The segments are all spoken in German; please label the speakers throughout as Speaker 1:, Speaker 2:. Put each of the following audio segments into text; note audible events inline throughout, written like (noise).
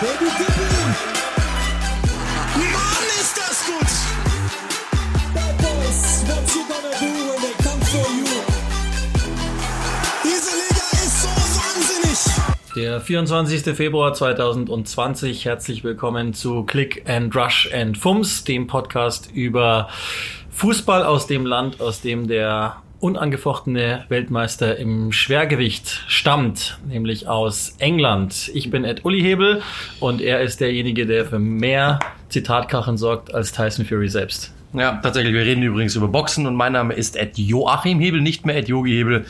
Speaker 1: Baby Dippy. Mann, ist das gut. Bad Boys, what you gonna do when they come for you? Diese Liga ist so wahnsinnig.
Speaker 2: Der 24. Februar 2020. Herzlich willkommen zu Click and Rush and Fums, dem Podcast über Fußball aus dem Land, aus dem der unangefochtene Weltmeister im Schwergewicht stammt, nämlich aus England. Ich bin Ed Uli Hebel und er ist derjenige, der für mehr Zitatkacheln sorgt als Tyson Fury selbst.
Speaker 3: Ja, tatsächlich. Wir reden übrigens über Boxen und mein Name ist Ed Joachim Hebel, nicht mehr Ed Yogi Hebel.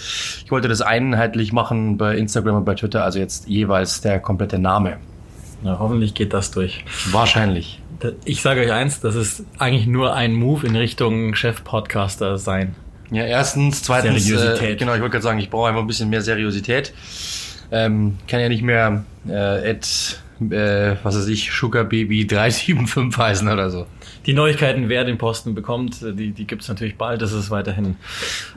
Speaker 3: Ich wollte das einheitlich machen bei Instagram und bei Twitter, also jetzt jeweils der komplette Name.
Speaker 2: Na, hoffentlich geht das durch.
Speaker 3: Wahrscheinlich.
Speaker 2: Ich sage euch eins, das ist eigentlich nur ein Move in Richtung Chef-Podcaster sein.
Speaker 3: Ja, erstens, zweitens,
Speaker 2: Seriosität.
Speaker 3: Äh, genau, ich wollte gerade sagen, ich brauche einfach ein bisschen mehr Seriosität. Ähm, kann ja nicht mehr äh, Ed, äh, was weiß ich, Sugar Baby 375 heißen oder so.
Speaker 2: Die Neuigkeiten, wer den Posten bekommt, die, die gibt's natürlich bald. Das ist weiterhin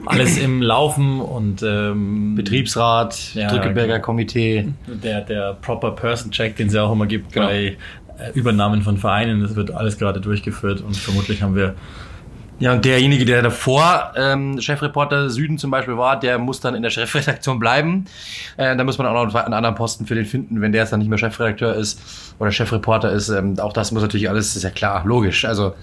Speaker 2: alles im Laufen und ähm,
Speaker 3: Betriebsrat,
Speaker 2: Ja,
Speaker 3: Drückeberger
Speaker 2: genau.
Speaker 3: Komitee.
Speaker 2: der, der Proper Person Check, den es ja auch immer gibt
Speaker 3: Genau.
Speaker 2: bei äh, Übernahmen von Vereinen, das wird alles gerade durchgeführt und vermutlich haben wir
Speaker 3: Ja, und derjenige, der davor ähm, Chefreporter Süden zum Beispiel war, der muss dann in der Chefredaktion bleiben. Äh, da muss man auch noch einen anderen Posten für den finden, wenn der jetzt dann nicht mehr Chefredakteur ist oder Chefreporter ist. Ähm, auch das muss natürlich alles, ist ja klar, logisch. Also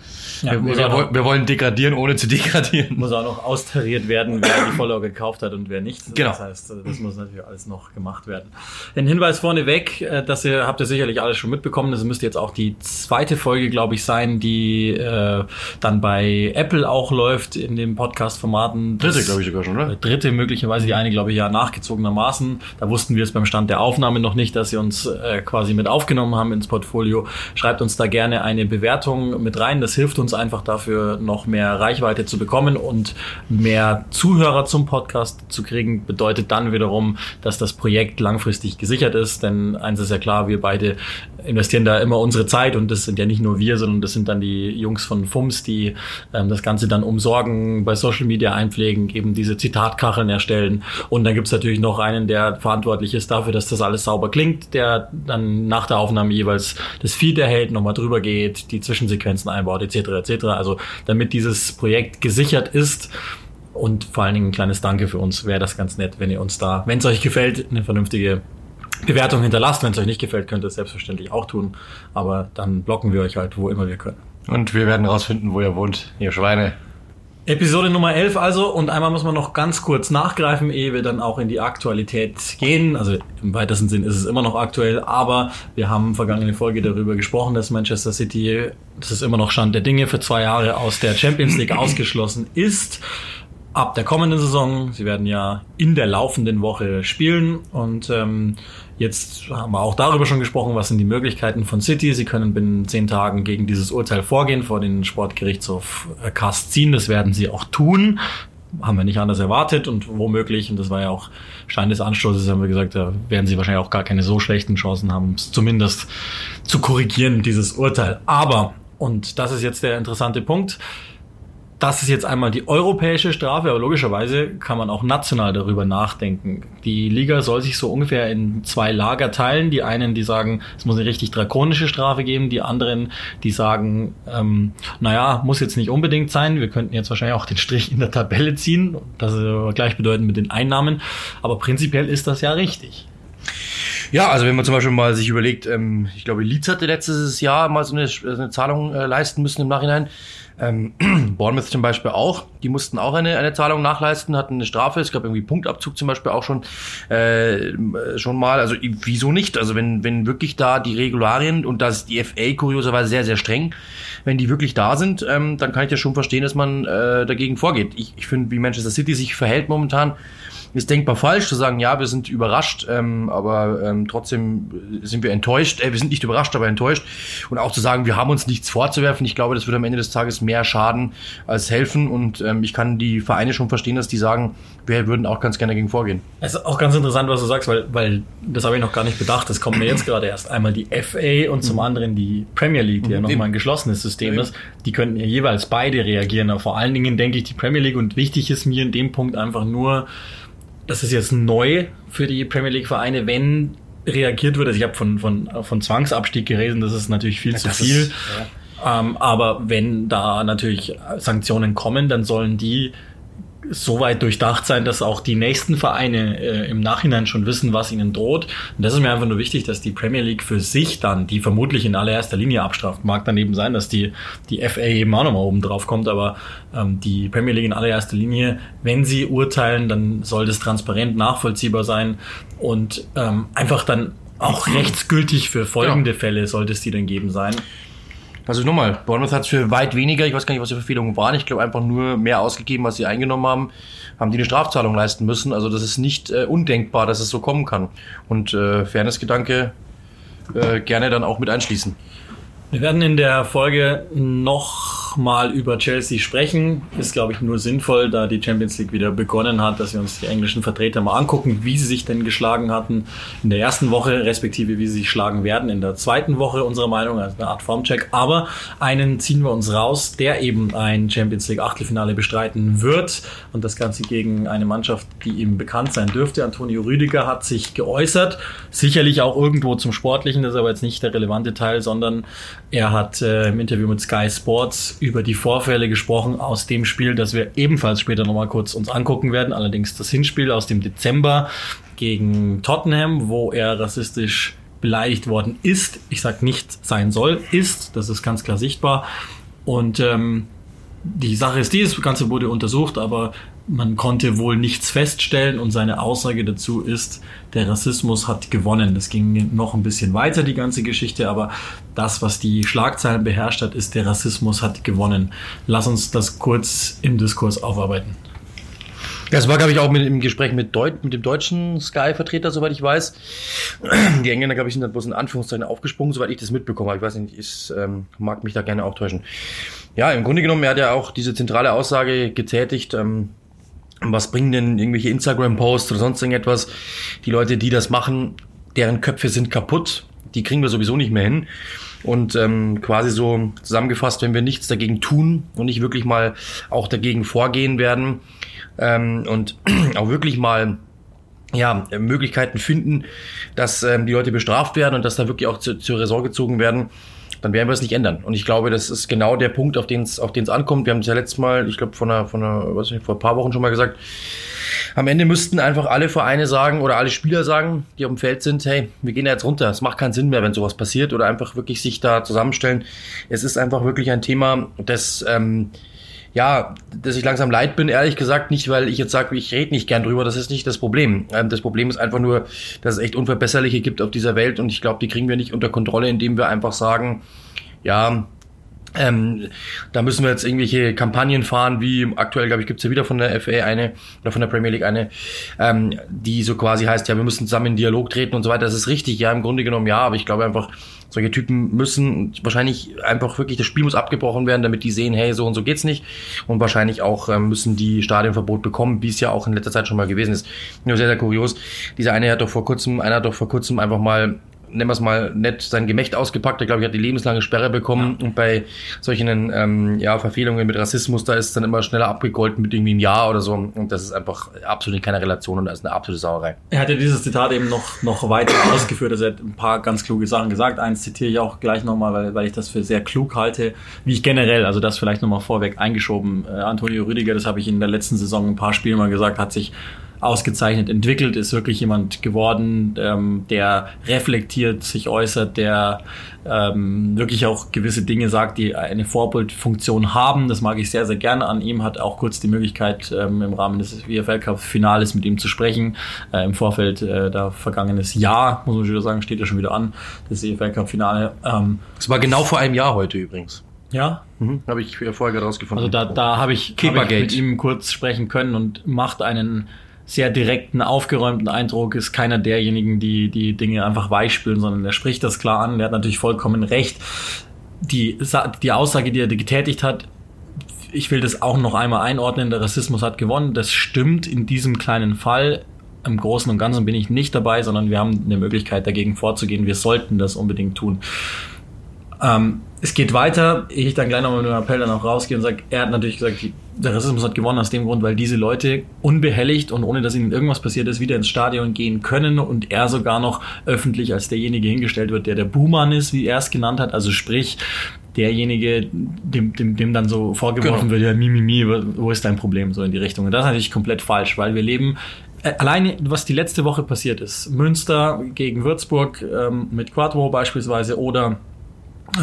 Speaker 2: Ja,
Speaker 3: wir, wir, woll- wir wollen degradieren, ohne zu degradieren.
Speaker 2: muss auch noch austariert werden, wer die Follower gekauft hat und wer nicht.
Speaker 3: Genau.
Speaker 2: Das heißt, äh, das muss natürlich alles noch gemacht werden. Ein Hinweis vorneweg, äh, dass ihr habt ihr sicherlich alles schon mitbekommen. Das müsste jetzt auch die zweite Folge, glaube ich, sein, die äh, dann bei Apple auch läuft in den Podcast-Formaten.
Speaker 3: Dritte,
Speaker 2: Das-
Speaker 3: glaube ich sogar schon, oder?
Speaker 2: Dritte möglicherweise, die eine, glaube ich, ja nachgezogenermaßen. Da wussten wir es beim Stand der Aufnahme noch nicht, dass sie uns äh, quasi mit aufgenommen haben ins Portfolio. Schreibt uns da gerne eine Bewertung mit rein. Das hilft uns einfach dafür, noch mehr Reichweite zu bekommen und mehr Zuhörer zum Podcast zu kriegen. Bedeutet dann wiederum, dass das Projekt langfristig gesichert ist. Denn eins ist ja klar, wir beide investieren da immer unsere Zeit und das sind ja nicht nur wir, sondern das sind dann die Jungs von FUMS, die ähm, das Ganze dann umsorgen, bei Social Media einpflegen, eben diese Zitatkacheln erstellen. Und dann gibt's natürlich noch einen, der verantwortlich ist dafür, dass das alles sauber klingt, der dann nach der Aufnahme jeweils das Feed erhält, nochmal drüber geht, die Zwischensequenzen einbaut, etc. etc. Also damit dieses Projekt gesichert ist. Und vor allen Dingen ein kleines Danke für uns. Wäre das ganz nett, wenn ihr uns da, wenn es euch gefällt, eine vernünftige Bewertung hinterlasst. Wenn es euch nicht gefällt, könnt ihr es selbstverständlich auch tun. Aber dann blocken wir euch halt, wo immer wir können.
Speaker 3: Und wir werden rausfinden, wo ihr wohnt, ihr Schweine.
Speaker 2: Episode Nummer 11 also. Und einmal muss man noch ganz kurz nachgreifen, ehe wir dann auch in die Aktualität gehen. Also im weitesten Sinn ist es immer noch aktuell. Aber wir haben vergangene Folge darüber gesprochen, dass Manchester City, das ist immer noch Stand der Dinge, für zwei Jahre aus der Champions League (clears throat) ausgeschlossen ist. Ab der kommenden Saison, sie werden ja in der laufenden Woche spielen und ähm, jetzt haben wir auch darüber schon gesprochen, was sind die Möglichkeiten von City. Sie können binnen zehn Tagen gegen dieses Urteil vorgehen, vor den Sportgerichtshof äh, Cast ziehen. Das werden sie auch tun. Haben wir nicht anders erwartet und womöglich, und das war ja auch Stein des Anstoßes, haben wir gesagt, da werden sie wahrscheinlich auch gar keine so schlechten Chancen haben, es zumindest zu korrigieren, dieses Urteil. Aber, und das ist jetzt der interessante Punkt, das ist jetzt einmal die europäische Strafe, aber logischerweise kann man auch national darüber nachdenken. Die Liga soll sich so ungefähr in zwei Lager teilen. Die einen, die sagen, es muss eine richtig drakonische Strafe geben. Die anderen, die sagen, ähm, naja, muss jetzt nicht unbedingt sein. Wir könnten jetzt wahrscheinlich auch den Strich in der Tabelle ziehen. Das ist gleichbedeutend mit den Einnahmen. Aber prinzipiell ist das ja richtig.
Speaker 3: Ja, also wenn man zum Beispiel mal sich überlegt, ähm, ich glaube, Leeds hatte letztes Jahr mal so eine, eine Zahlung äh, leisten müssen im Nachhinein. Ähm, (clears throat) Bournemouth zum Beispiel auch. Die mussten auch eine, eine Zahlung nachleisten, hatten eine Strafe. Es gab irgendwie Punktabzug zum Beispiel auch schon äh, schon mal. Also wieso nicht? Also wenn, wenn wirklich da die Regularien und das die FA kurioserweise sehr, sehr streng, wenn die wirklich da sind, ähm, dann kann ich ja schon verstehen, dass man äh, dagegen vorgeht. Ich, ich finde, wie Manchester City sich verhält momentan, ist denkbar falsch zu sagen, ja, wir sind überrascht, ähm, aber ähm, trotzdem sind wir enttäuscht. Äh, wir sind nicht überrascht, aber enttäuscht. Und auch zu sagen, wir haben uns nichts vorzuwerfen. Ich glaube, das würde am Ende des Tages mehr schaden als helfen. Und ähm, ich kann die Vereine schon verstehen, dass die sagen, wir würden auch ganz gerne dagegen vorgehen.
Speaker 2: Es ist auch ganz interessant, was du sagst, weil, weil das habe ich noch gar nicht bedacht. Das kommt mir jetzt gerade erst. Einmal die FA und zum anderen die Premier League, die ja nochmal ein geschlossenes System ist. Die könnten ja jeweils beide reagieren. Aber vor allen Dingen denke ich die Premier League und wichtig ist mir in dem Punkt einfach nur, das ist jetzt neu für die Premier League Vereine, wenn reagiert wird. Also ich habe von, von, von Zwangsabstieg gelesen, das ist natürlich viel zu
Speaker 3: das
Speaker 2: viel.
Speaker 3: ist-
Speaker 2: ähm, aber wenn da natürlich Sanktionen kommen, dann sollen die so weit durchdacht sein, dass auch die nächsten Vereine äh, im Nachhinein schon wissen, was ihnen droht. Und das ist mir einfach nur wichtig, dass die Premier League für sich dann, die vermutlich in allererster Linie abstraft, mag daneben sein, dass die, die FA eben auch nochmal oben drauf kommt, aber ähm, die Premier League in allererster Linie, wenn sie urteilen, dann soll das transparent nachvollziehbar sein und ähm, einfach dann auch rechtsgültig für folgende Fälle sollte es die dann geben sein.
Speaker 3: Also nochmal, Bournemouth hat für weit weniger, ich weiß gar nicht, was die Verfehlungen waren, ich glaube einfach nur mehr ausgegeben, als sie eingenommen haben, haben die eine Strafzahlung leisten müssen. Also das ist nicht äh, undenkbar, dass es so kommen kann. Und äh, Fairnessgedanke äh, gerne dann auch mit einschließen.
Speaker 2: Wir werden in der Folge noch mal über Chelsea sprechen. Ist, glaube ich, nur sinnvoll, da die Champions League wieder begonnen hat, dass wir uns die englischen Vertreter mal angucken, wie sie sich denn geschlagen hatten in der ersten Woche, respektive wie sie sich schlagen werden in der zweiten Woche, unserer Meinung, also eine Art Formcheck. Aber einen ziehen wir uns raus, der eben ein Champions League Achtelfinale bestreiten wird und das Ganze gegen eine Mannschaft, die ihm bekannt sein dürfte. Antonio Rüdiger hat sich geäußert, sicherlich auch irgendwo zum Sportlichen, das ist aber jetzt nicht der relevante Teil, sondern er hat äh, im Interview mit Sky Sports über die Vorfälle gesprochen aus dem Spiel, das wir ebenfalls später nochmal kurz uns angucken werden. Allerdings das Hinspiel aus dem Dezember gegen Tottenham, wo er rassistisch beleidigt worden ist. Ich sag nicht sein soll, ist. Das ist ganz klar sichtbar. Und ähm, die Sache ist die, das Ganze wurde untersucht, aber man konnte wohl nichts feststellen und seine Aussage dazu ist, der Rassismus hat gewonnen. Das ging noch ein bisschen weiter, die ganze Geschichte, aber das, was die Schlagzeilen beherrscht hat, ist, der Rassismus hat gewonnen. Lass uns das kurz im Diskurs aufarbeiten.
Speaker 3: Ja, es war, glaube ich, auch mit, im Gespräch mit, Deut mit dem deutschen Sky-Vertreter, soweit ich weiß. Die Engländer, glaube ich, sind da bloß in Anführungszeichen aufgesprungen, soweit ich das mitbekomme. Aber ich weiß nicht, ich ähm, mag mich da gerne auch täuschen. Ja, im Grunde genommen, er hat ja auch diese zentrale Aussage getätigt, ähm, was bringen denn irgendwelche Instagram-Posts oder sonst irgendetwas? Die Leute, die das machen, deren Köpfe sind kaputt. Die kriegen wir sowieso nicht mehr hin. Und ähm, quasi so zusammengefasst, wenn wir nichts dagegen tun und nicht wirklich mal auch dagegen vorgehen werden ähm, und (clears throat) auch wirklich mal ja, Möglichkeiten finden, dass ähm, die Leute bestraft werden und dass da wirklich auch zu, zur Ressort gezogen werden, dann werden wir es nicht ändern. Und ich glaube, das ist genau der Punkt, auf den es auf den es ankommt. Wir haben es ja letztes Mal, ich glaube, von einer, von einer, was nicht, vor ein paar Wochen schon mal gesagt. Am Ende müssten einfach alle Vereine sagen oder alle Spieler sagen, die auf dem Feld sind, hey, wir gehen da jetzt runter. Es macht keinen Sinn mehr, wenn sowas passiert oder einfach wirklich sich da zusammenstellen. Es ist einfach wirklich ein Thema, das ähm, ja, dass ich langsam leid bin, ehrlich gesagt, nicht, weil ich jetzt sage, ich rede nicht gern drüber, das ist nicht das Problem. Ähm, das Problem ist einfach nur, dass es echt Unverbesserliche gibt auf dieser Welt und ich glaube, die kriegen wir nicht unter Kontrolle, indem wir einfach sagen, ja, ähm, da müssen wir jetzt irgendwelche Kampagnen fahren, wie aktuell, glaube ich, gibt's ja wieder von der FA eine oder von der Premier League eine, ähm, die so quasi heißt, ja, wir müssen zusammen in Dialog treten und so weiter. Das ist richtig, ja, im Grunde genommen ja, aber ich glaube einfach, solche Typen müssen wahrscheinlich einfach wirklich, das Spiel muss abgebrochen werden, damit die sehen, hey, so und so geht's nicht. Und wahrscheinlich auch ähm, müssen die Stadionverbot bekommen, wie es ja auch in letzter Zeit schon mal gewesen ist. Nur sehr, sehr kurios. Dieser eine hat doch vor kurzem, einer hat doch vor kurzem einfach mal nennen wir es mal nett, sein Gemächt ausgepackt. Ich glaube, ich hat die lebenslange Sperre bekommen. Und bei solchen ähm, ja, Verfehlungen mit Rassismus, da ist dann immer schneller abgegolten mit irgendwie einem Jahr oder so. Und das ist einfach absolut in keiner Relation und das ist eine absolute Sauerei.
Speaker 2: Er hat ja dieses Zitat eben noch, noch weiter (clears throat) ausgeführt. Also er hat ein paar ganz kluge Sachen gesagt. Eins zitiere ich auch gleich nochmal, weil, weil ich das für sehr klug halte, wie ich generell, also das vielleicht nochmal vorweg eingeschoben. Äh, Antonio Rüdiger, das habe ich in der letzten Saison ein paar Spielen mal gesagt, hat sich ausgezeichnet entwickelt, ist wirklich jemand geworden, ähm, der reflektiert, sich äußert, der ähm, wirklich auch gewisse Dinge sagt, die eine Vorbildfunktion haben. Das mag ich sehr, sehr gerne an ihm. Hat auch kurz die Möglichkeit, ähm, im Rahmen des WFL Cup Finales mit ihm zu sprechen. Äh, Im Vorfeld äh, da vergangenes Jahr, muss man schon wieder sagen, steht ja schon wieder an, das WFL Cup Finale. Ähm,
Speaker 3: Das war genau vor einem Jahr heute übrigens.
Speaker 2: ja,
Speaker 3: Mhm. Habe ich vorher gerade rausgefunden.
Speaker 2: also da, da habe ich, hab ich mit ihm kurz sprechen können und macht einen sehr direkten, aufgeräumten Eindruck, ist keiner derjenigen, die die Dinge einfach weichspülen, sondern er spricht das klar an. Der hat natürlich vollkommen recht. Die, die Aussage, die er getätigt hat, ich will das auch noch einmal einordnen, der Rassismus hat gewonnen. Das stimmt in diesem kleinen Fall. Im Großen und Ganzen bin ich nicht dabei, sondern wir haben eine Möglichkeit dagegen vorzugehen. Wir sollten das unbedingt tun. Ähm, es geht weiter. Ich dann gleich nochmal mit dem Appell dann auch rausgehe und sage, er hat natürlich gesagt, der Rassismus hat gewonnen aus dem Grund, weil diese Leute unbehelligt und ohne dass ihnen irgendwas passiert ist, wieder ins Stadion gehen können und er sogar noch öffentlich als derjenige hingestellt wird, der der Buhmann ist, wie er es genannt hat. Also sprich, derjenige, dem, dem, dem dann so vorgeworfen
Speaker 3: Genau.
Speaker 2: wird, ja, mi, mi, mi, wo ist dein Problem, so in die Richtung. Und das ist natürlich komplett falsch, weil wir leben, äh, alleine, was die letzte Woche passiert ist, Münster gegen Würzburg ähm, mit Quattro beispielsweise oder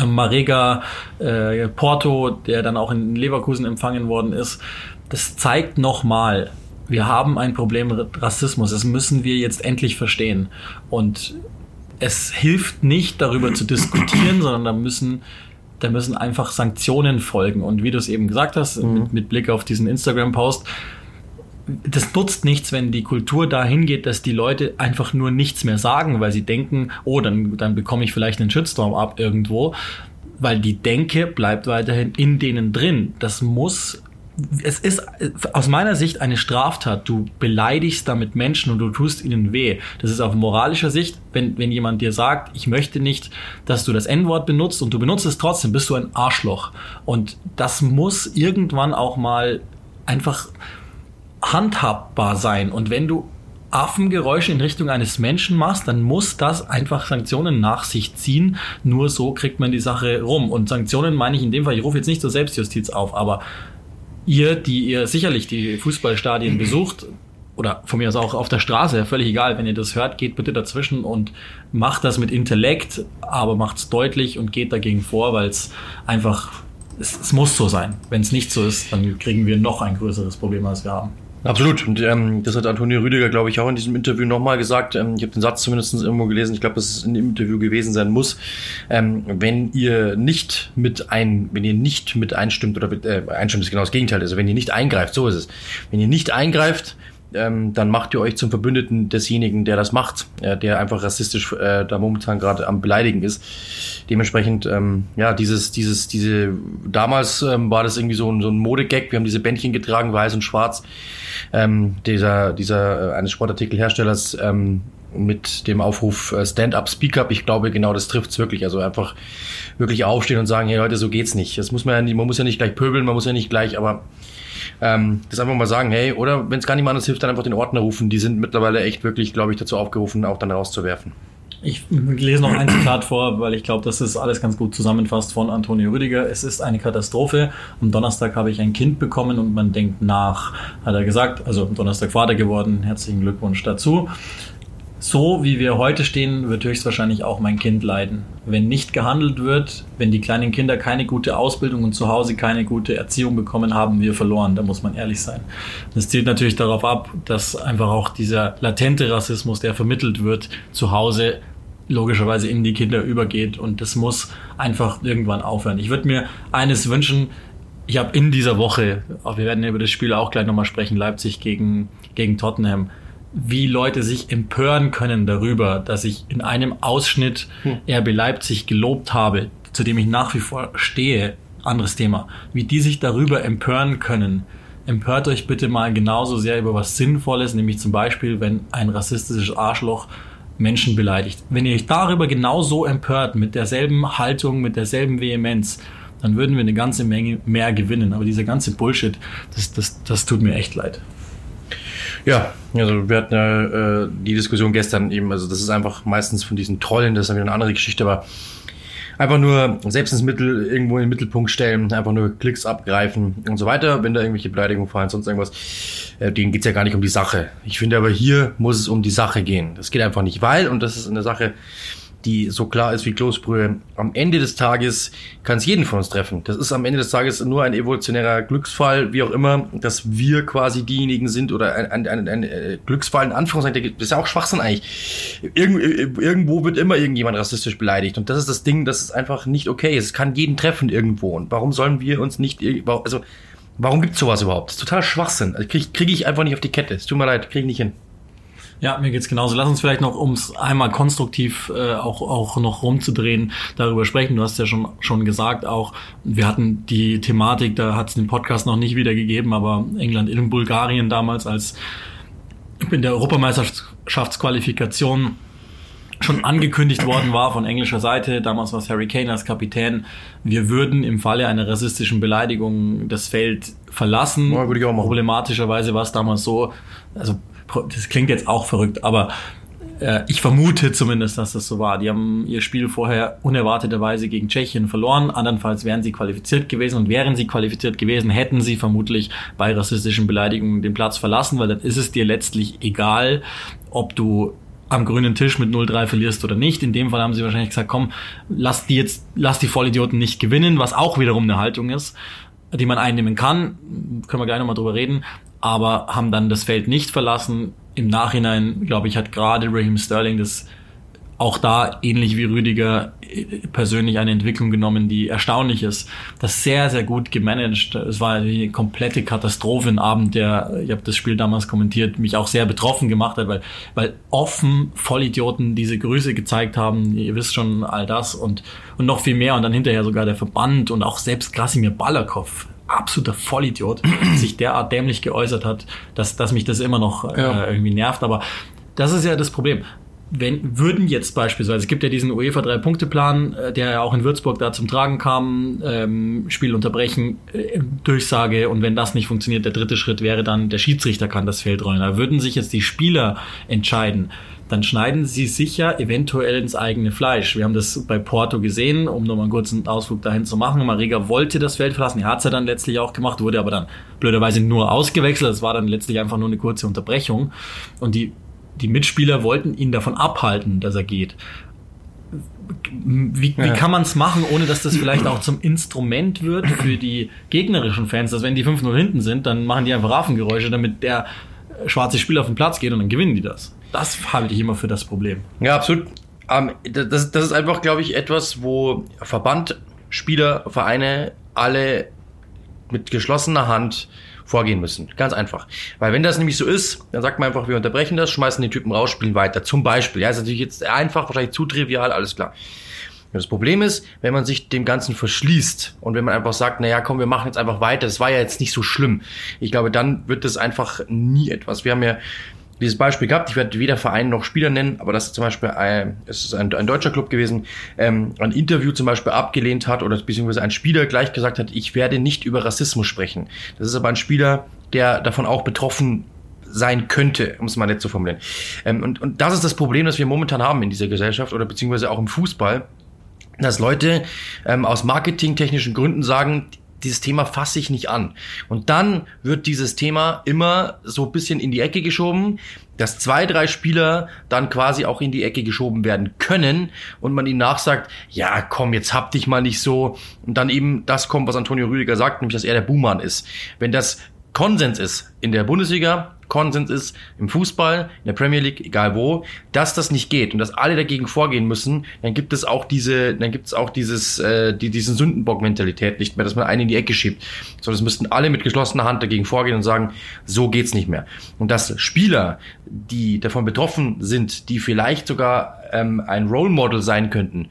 Speaker 2: Marega äh, Porto, der dann auch in Leverkusen empfangen worden ist, das zeigt nochmal, wir haben ein Problem mit Rassismus. Das müssen wir jetzt endlich verstehen. Und es hilft nicht, darüber zu diskutieren, sondern da müssen, da müssen einfach Sanktionen folgen. Und wie du es eben gesagt hast, mit, mit Blick auf diesen Instagram-Post, das nutzt nichts, wenn die Kultur dahin geht, dass die Leute einfach nur nichts mehr sagen, weil sie denken, oh, dann, dann bekomme ich vielleicht einen Shitstorm ab irgendwo, weil die Denke bleibt weiterhin in denen drin. Das muss, es ist aus meiner Sicht eine Straftat. Du beleidigst damit Menschen und du tust ihnen weh. Das ist auf moralischer Sicht, wenn, wenn jemand dir sagt, ich möchte nicht, dass du das N-Wort benutzt und du benutzt es trotzdem, bist du ein Arschloch. Und das muss irgendwann auch mal einfach handhabbar sein. Und wenn du Affengeräusche in Richtung eines Menschen machst, dann muss das einfach Sanktionen nach sich ziehen. Nur so kriegt man die Sache rum. Und Sanktionen meine ich in dem Fall, ich rufe jetzt nicht zur Selbstjustiz auf, aber ihr, die ihr sicherlich die Fußballstadien (clears throat) besucht, oder von mir aus auch auf der Straße, völlig egal, wenn ihr das hört, geht bitte dazwischen und macht das mit Intellekt, aber macht es deutlich und geht dagegen vor, weil es einfach, es, es muss so sein. Wenn es nicht so ist, dann kriegen wir noch ein größeres Problem, als wir haben.
Speaker 3: Absolut. Und ähm, das hat Antonio Rüdiger, glaube ich, auch in diesem Interview nochmal gesagt. Ähm, ich habe den Satz zumindest irgendwo gelesen. Ich glaube, dass es in dem Interview gewesen sein muss. Ähm, wenn ihr nicht mit ein, wenn ihr nicht mit einstimmt oder mit, äh, einstimmt ist genau das Gegenteil. Also wenn ihr nicht eingreift, so ist es. Wenn ihr nicht eingreift, ähm, dann macht ihr euch zum Verbündeten desjenigen, der das macht, äh, der einfach rassistisch äh, da momentan gerade am Beleidigen ist. Dementsprechend, ähm, ja, dieses, dieses, diese, damals ähm, war das irgendwie so ein, so ein Modegag. Wir haben diese Bändchen getragen, weiß und schwarz. Ähm, dieser, dieser, äh, eines Sportartikelherstellers, ähm, mit dem Aufruf äh, Stand Up, Speak Up. Ich glaube, genau das trifft's wirklich. Also einfach wirklich aufstehen und sagen, hey Leute, so geht's nicht. Das muss man ja nicht, man muss ja nicht gleich pöbeln, man muss ja nicht gleich, aber ähm, das einfach mal sagen, hey, oder wenn es gar nicht mal anders hilft, dann einfach den Ordner rufen. Die sind mittlerweile echt wirklich, glaube ich, dazu aufgerufen, auch dann rauszuwerfen.
Speaker 2: Ich lese noch ein Zitat vor, weil ich glaube, das ist alles ganz gut zusammenfasst von Antonio Rüdiger. Es ist eine Katastrophe. Am Donnerstag habe ich ein Kind bekommen und man denkt nach, hat er gesagt. Also am Donnerstag Vater geworden. Herzlichen Glückwunsch dazu. So wie wir heute stehen, wird höchstwahrscheinlich auch mein Kind leiden. Wenn nicht gehandelt wird, wenn die kleinen Kinder keine gute Ausbildung und zu Hause keine gute Erziehung bekommen, haben wir verloren. Da muss man ehrlich sein. Das zielt natürlich darauf ab, dass einfach auch dieser latente Rassismus, der vermittelt wird, zu Hause logischerweise in die Kinder übergeht und das muss einfach irgendwann aufhören. Ich würde mir eines wünschen, ich habe in dieser Woche, wir werden über das Spiel auch gleich nochmal sprechen, Leipzig gegen, gegen Tottenham, wie Leute sich empören können darüber, dass ich in einem Ausschnitt RB Leipzig gelobt habe, zu dem ich nach wie vor stehe, anderes Thema, wie die sich darüber empören können. Empört euch bitte mal genauso sehr über was Sinnvolles, nämlich zum Beispiel, wenn ein rassistisches Arschloch Menschen beleidigt. Wenn ihr euch darüber genauso empört, mit derselben Haltung, mit derselben Vehemenz, dann würden wir eine ganze Menge mehr gewinnen. Aber dieser ganze Bullshit, das, das, das tut mir echt leid.
Speaker 3: Ja, also wir hatten ja äh, die Diskussion gestern eben, also das ist einfach meistens von diesen Trollen, das ist dann wieder eine andere Geschichte, aber einfach nur Selbstensmittel irgendwo in den Mittelpunkt stellen, einfach nur Klicks abgreifen und so weiter, wenn da irgendwelche Beleidigungen fallen, sonst irgendwas, äh, denen geht's ja gar nicht um die Sache. Ich finde aber hier muss es um die Sache gehen. Das geht einfach nicht, weil, und das ist eine Sache, die so klar ist wie Kloßbrühe. Am Ende des Tages kann es jeden von uns treffen. Das ist am Ende des Tages nur ein evolutionärer Glücksfall, wie auch immer, dass wir quasi diejenigen sind oder ein, ein, ein, ein äh, Glücksfall in Anführungszeichen. Das ist ja auch Schwachsinn eigentlich. Irgend, irgendwo wird immer irgendjemand rassistisch beleidigt und das ist das Ding, das ist einfach nicht okay. Es kann jeden treffen irgendwo und warum sollen wir uns nicht, also warum gibt's sowas überhaupt? Das ist total Schwachsinn. Also kriege krieg ich einfach nicht auf die Kette. Es tut mir leid, kriege ich nicht hin.
Speaker 2: Ja, mir geht's genauso. Lass uns vielleicht noch, um es einmal konstruktiv äh, auch, auch noch rumzudrehen, darüber sprechen. Du hast ja schon, schon gesagt, auch wir hatten die Thematik, da hat es den Podcast noch nicht wiedergegeben, aber England in Bulgarien damals als in der Europameisterschaftsqualifikation schon angekündigt worden war von englischer Seite, damals war es Harry Kane als Kapitän, wir würden im Falle einer rassistischen Beleidigung das Feld verlassen.
Speaker 3: Ja, würde ich auch machen.
Speaker 2: Problematischerweise war es damals so, also das klingt jetzt auch verrückt, aber äh, ich vermute zumindest, dass das so war. Die haben ihr Spiel vorher unerwarteterweise gegen Tschechien verloren. Andernfalls wären sie qualifiziert gewesen und wären sie qualifiziert gewesen, hätten sie vermutlich bei rassistischen Beleidigungen den Platz verlassen, weil dann ist es dir letztlich egal, ob du am grünen Tisch mit 0-3 verlierst oder nicht. In dem Fall haben sie wahrscheinlich gesagt, komm, lass die jetzt, lass die Vollidioten nicht gewinnen, was auch wiederum eine Haltung ist, die man einnehmen kann. Können wir gleich nochmal drüber reden. Aber haben dann das Feld nicht verlassen. Im Nachhinein, glaube ich, hat gerade Raheem Sterling das auch da ähnlich wie Rüdiger äh, persönlich eine Entwicklung genommen, die erstaunlich ist. Das sehr, sehr gut gemanagt. Es war eine komplette Katastrophe, ein Abend, der, ich habe das Spiel damals kommentiert, mich auch sehr betroffen gemacht hat, weil, weil offen Vollidioten diese Grüße gezeigt haben. Ihr wisst schon all das und, und noch viel mehr. Und dann hinterher sogar der Verband und auch selbst Krasimir Balakov absoluter Vollidiot (clears throat) sich derart dämlich geäußert hat, dass, dass mich das immer noch äh,
Speaker 3: Ja.
Speaker 2: irgendwie nervt. Aber das ist ja das Problem wenn würden jetzt beispielsweise, es gibt ja diesen UEFA Drei-Punkte-Plan, äh, der ja auch in Würzburg da zum Tragen kam, ähm, Spiel unterbrechen, äh, Durchsage und wenn das nicht funktioniert, der dritte Schritt wäre dann, der Schiedsrichter kann das Feld rollen. Da würden sich jetzt die Spieler entscheiden, dann schneiden sie sicher eventuell ins eigene Fleisch. Wir haben das bei Porto gesehen, um nochmal einen kurzen Ausflug dahin zu machen. Marega wollte das Feld verlassen, er hat es ja dann letztlich auch gemacht, wurde aber dann blöderweise nur ausgewechselt. Das war dann letztlich einfach nur eine kurze Unterbrechung. Und die die Mitspieler wollten ihn davon abhalten, dass er geht. Wie, wie
Speaker 3: Ja.
Speaker 2: kann man es machen, ohne dass das vielleicht auch zum Instrument wird für die gegnerischen Fans, dass wenn die 5-0 hinten sind, dann machen die einfach Affengeräusche, damit der schwarze Spieler auf den Platz geht und dann gewinnen die das. Das halte ich immer für das Problem.
Speaker 3: Ja, absolut. Ähm, das, das ist einfach, glaube ich, etwas, wo Verband, Spieler, Vereine alle mit geschlossener Hand vorgehen müssen. Ganz einfach. Weil wenn das nämlich so ist, dann sagt man einfach, wir unterbrechen das, schmeißen den Typen raus, spielen weiter. Zum Beispiel. Ja, ist natürlich jetzt einfach, wahrscheinlich zu trivial, alles klar. Und das Problem ist, wenn man sich dem Ganzen verschließt und wenn man einfach sagt, naja, komm, wir machen jetzt einfach weiter, das war ja jetzt nicht so schlimm. Ich glaube, dann wird das einfach nie etwas. Wir haben ja dieses Beispiel gehabt, ich werde weder Verein noch Spieler nennen, aber das ist zum Beispiel ein, es ist ein, ein deutscher Club gewesen, ähm, ein Interview zum Beispiel abgelehnt hat oder beziehungsweise ein Spieler gleich gesagt hat, ich werde nicht über Rassismus sprechen. Das ist aber ein Spieler, der davon auch betroffen sein könnte, um es mal nett zu formulieren. Ähm, und, und das ist das Problem, das wir momentan haben in dieser Gesellschaft oder beziehungsweise auch im Fußball, dass Leute ähm, aus marketingtechnischen Gründen sagen, dieses Thema fasse ich nicht an. Und dann wird dieses Thema immer so ein bisschen in die Ecke geschoben, dass zwei, drei Spieler dann quasi auch in die Ecke geschoben werden können und man ihnen nachsagt, ja komm, jetzt hab dich mal nicht so. Und dann eben das kommt, was Antonio Rüdiger sagt, nämlich, dass er der Buhmann ist. Wenn das Konsens ist in der Bundesliga, Konsens ist im Fußball, in der Premier League, egal wo, dass das nicht geht und dass alle dagegen vorgehen müssen, dann gibt es auch diese, dann gibt es auch dieses, äh, die, diesen Sündenbock-Mentalität nicht mehr, dass man einen in die Ecke schiebt, sondern es müssten alle mit geschlossener Hand dagegen vorgehen und sagen, so geht's nicht mehr. Und dass Spieler, die davon betroffen sind, die vielleicht sogar ähm, ein Role Model sein könnten,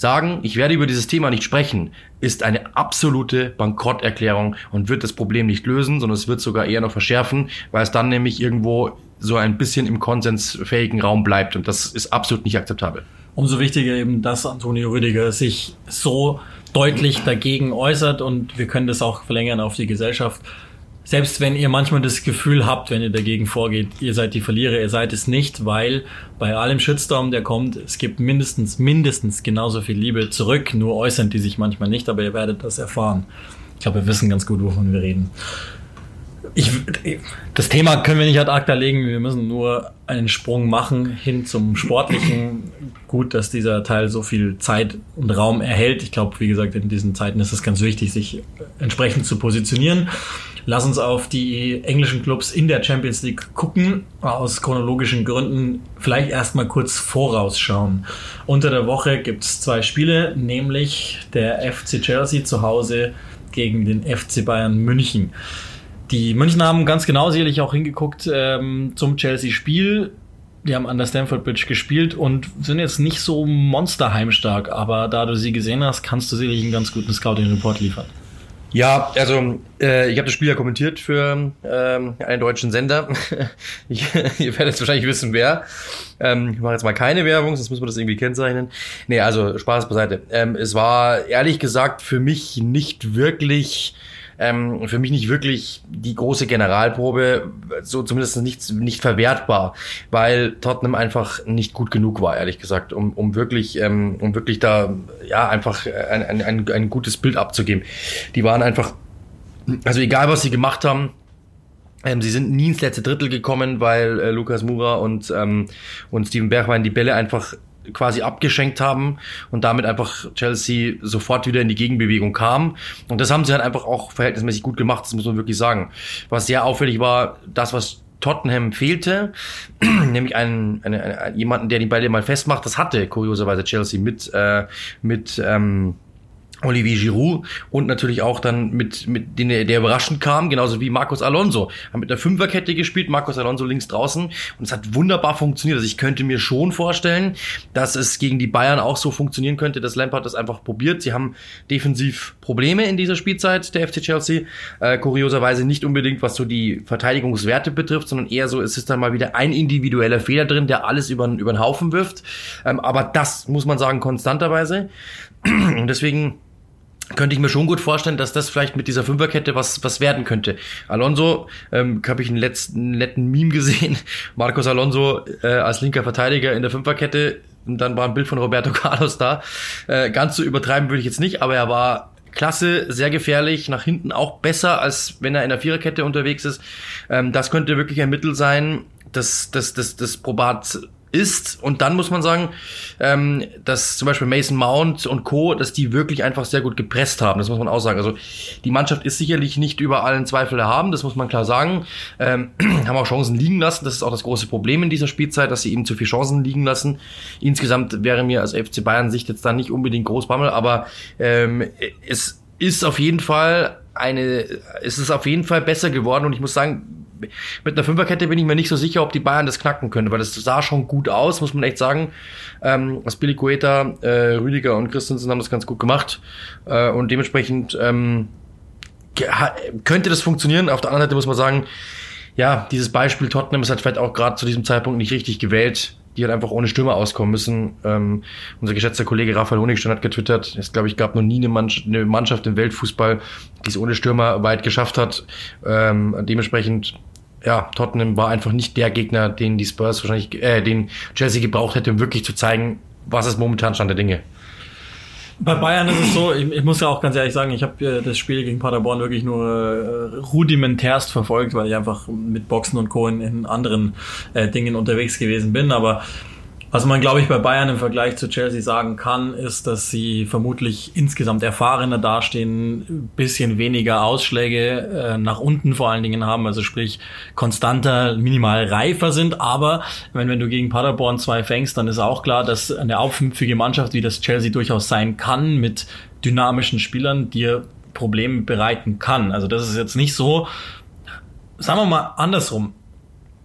Speaker 3: sagen, ich werde über dieses Thema nicht sprechen, ist eine absolute Bankrotterklärung und wird das Problem nicht lösen, sondern es wird sogar eher noch verschärfen, weil es dann nämlich irgendwo so ein bisschen im konsensfähigen Raum bleibt und das ist absolut nicht akzeptabel.
Speaker 2: Umso wichtiger eben, dass Antonio Rüdiger sich so deutlich dagegen äußert und wir können das auch verlängern auf die Gesellschaft. Selbst wenn ihr manchmal das Gefühl habt, wenn ihr dagegen vorgeht, ihr seid die Verlierer, ihr seid es nicht, weil bei allem Shitstorm, der kommt, es gibt mindestens, mindestens genauso viel Liebe zurück, nur äußern die sich manchmal nicht, aber ihr werdet das erfahren. Ich glaube, wir wissen ganz gut, wovon wir reden. Ich, das Thema können wir nicht ad acta legen, wir müssen nur einen Sprung machen hin zum Sportlichen. Gut, dass dieser Teil so viel Zeit und Raum erhält. Ich glaube, wie gesagt, in diesen Zeiten ist es ganz wichtig, sich entsprechend zu positionieren. Lass uns auf die englischen Clubs in der Champions League gucken, aus chronologischen Gründen vielleicht erstmal kurz vorausschauen. Unter der Woche gibt es zwei Spiele, nämlich der FC Chelsea zu Hause gegen den FC Bayern München. Die München haben ganz genau sicherlich auch hingeguckt ähm, zum Chelsea-Spiel. Die haben an der Stamford Bridge gespielt und sind jetzt nicht so monsterheimstark, aber da du sie gesehen hast, kannst du sicherlich einen ganz guten Scouting-Report liefern.
Speaker 3: Ja, also äh, ich habe das Spiel ja kommentiert für ähm, einen deutschen Sender. (laughs) ich, ihr werdet jetzt wahrscheinlich wissen, wer. Ähm, ich mache jetzt mal keine Werbung, sonst müssen wir das irgendwie kennzeichnen. Nee, also Spaß beiseite. Ähm, es war ehrlich gesagt für mich nicht wirklich ähm, für mich nicht wirklich die große Generalprobe, so zumindest nicht, nicht verwertbar, weil Tottenham einfach nicht gut genug war, ehrlich gesagt, um, um wirklich, ähm, um wirklich da, ja, einfach ein, ein, ein, ein gutes Bild abzugeben. Die waren einfach, also egal was sie gemacht haben, ähm, sie sind nie ins letzte Drittel gekommen, weil äh, Lukas Mura und, ähm, und Steven Bergwein die Bälle einfach quasi abgeschenkt haben und damit einfach Chelsea sofort wieder in die Gegenbewegung kam. Und das haben sie halt einfach auch verhältnismäßig gut gemacht, das muss man wirklich sagen. Was sehr auffällig war, das, was Tottenham fehlte, (clears throat) nämlich einen, eine, eine, jemanden, der die Bälle mal festmacht, das hatte kurioserweise Chelsea mit, äh, mit ähm, Olivier Giroud und natürlich auch dann mit, mit den, der überraschend kam, genauso wie Marcos Alonso. Haben mit der Fünferkette gespielt, Marcos Alonso links draußen und es hat wunderbar funktioniert. Also ich könnte mir schon vorstellen, dass es gegen die Bayern auch so funktionieren könnte, dass Lampard das einfach probiert. Sie haben defensiv Probleme in dieser Spielzeit, der FC Chelsea. Äh, kurioserweise nicht unbedingt, was so die Verteidigungswerte betrifft, sondern eher so, es ist dann mal wieder ein individueller Fehler drin, der alles über, über den Haufen wirft. Ähm, aber das muss man sagen, konstanterweise. (clears throat) Und deswegen könnte ich mir schon gut vorstellen, dass das vielleicht mit dieser Fünferkette was, was werden könnte. Alonso, ähm, habe ich einen letzten netten Meme gesehen. (laughs) Marcos Alonso äh, als linker Verteidiger in der Fünferkette. Und dann war ein Bild von Roberto (laughs) Carlos da. Äh, ganz so übertreiben würde ich jetzt nicht, aber er war klasse, sehr gefährlich, nach hinten auch besser, als wenn er in der Viererkette unterwegs ist. Ähm, das könnte wirklich ein Mittel sein, das, das, das, das probat ist. Und dann muss man sagen, ähm, dass zum Beispiel Mason Mount und Co., dass die wirklich einfach sehr gut gepresst haben. Das muss man auch sagen. Also die Mannschaft ist sicherlich nicht überall in Zweifel haben, das muss man klar sagen. Ähm, (clears throat) haben auch Chancen liegen lassen. Das ist auch das große Problem in dieser Spielzeit, dass sie eben zu viel Chancen liegen lassen. Insgesamt wäre mir als FC Bayern Sicht jetzt da nicht unbedingt groß Bammel, aber ähm, es ist auf jeden Fall eine, es ist auf jeden Fall besser geworden und ich muss sagen, mit einer Fünferkette bin ich mir nicht so sicher, ob die Bayern das knacken können, weil das sah schon gut aus, muss man echt sagen. Ähm, Spilicueta, äh, Rüdiger und Christensen haben das ganz gut gemacht äh, und dementsprechend ähm, könnte das funktionieren. Auf der anderen Seite muss man sagen, ja, dieses Beispiel Tottenham ist halt vielleicht auch gerade zu diesem Zeitpunkt nicht richtig gewählt. Die halt einfach ohne Stürmer auskommen müssen. Ähm, unser geschätzter Kollege Raphael Honigstein hat getwittert, es glaube ich gab noch nie eine, Mannschaft, eine Mannschaft im Weltfußball, die es ohne Stürmer weit geschafft hat. Ähm, dementsprechend ja, Tottenham war einfach nicht der Gegner, den die Spurs wahrscheinlich, äh, den Chelsea gebraucht hätte, um wirklich zu zeigen, was ist momentan Stand der Dinge.
Speaker 2: Bei Bayern ist es so, ich, ich muss ja auch ganz ehrlich sagen, ich habe äh, das Spiel gegen Paderborn wirklich nur äh, rudimentärst verfolgt, weil ich einfach mit Boxen und Co. in, in anderen äh, Dingen unterwegs gewesen bin. Aber was man, glaube ich, bei Bayern im Vergleich zu Chelsea sagen kann, ist, dass sie vermutlich insgesamt erfahrener dastehen, bisschen weniger Ausschläge äh, nach unten vor allen Dingen haben, also sprich konstanter, minimal reifer sind. Aber wenn, wenn du gegen Paderborn zwei fängst, dann ist auch klar, dass eine aufmüpfige Mannschaft, wie das Chelsea durchaus sein kann, mit dynamischen Spielern dir Probleme bereiten kann. Also das ist jetzt nicht so, sagen wir mal andersrum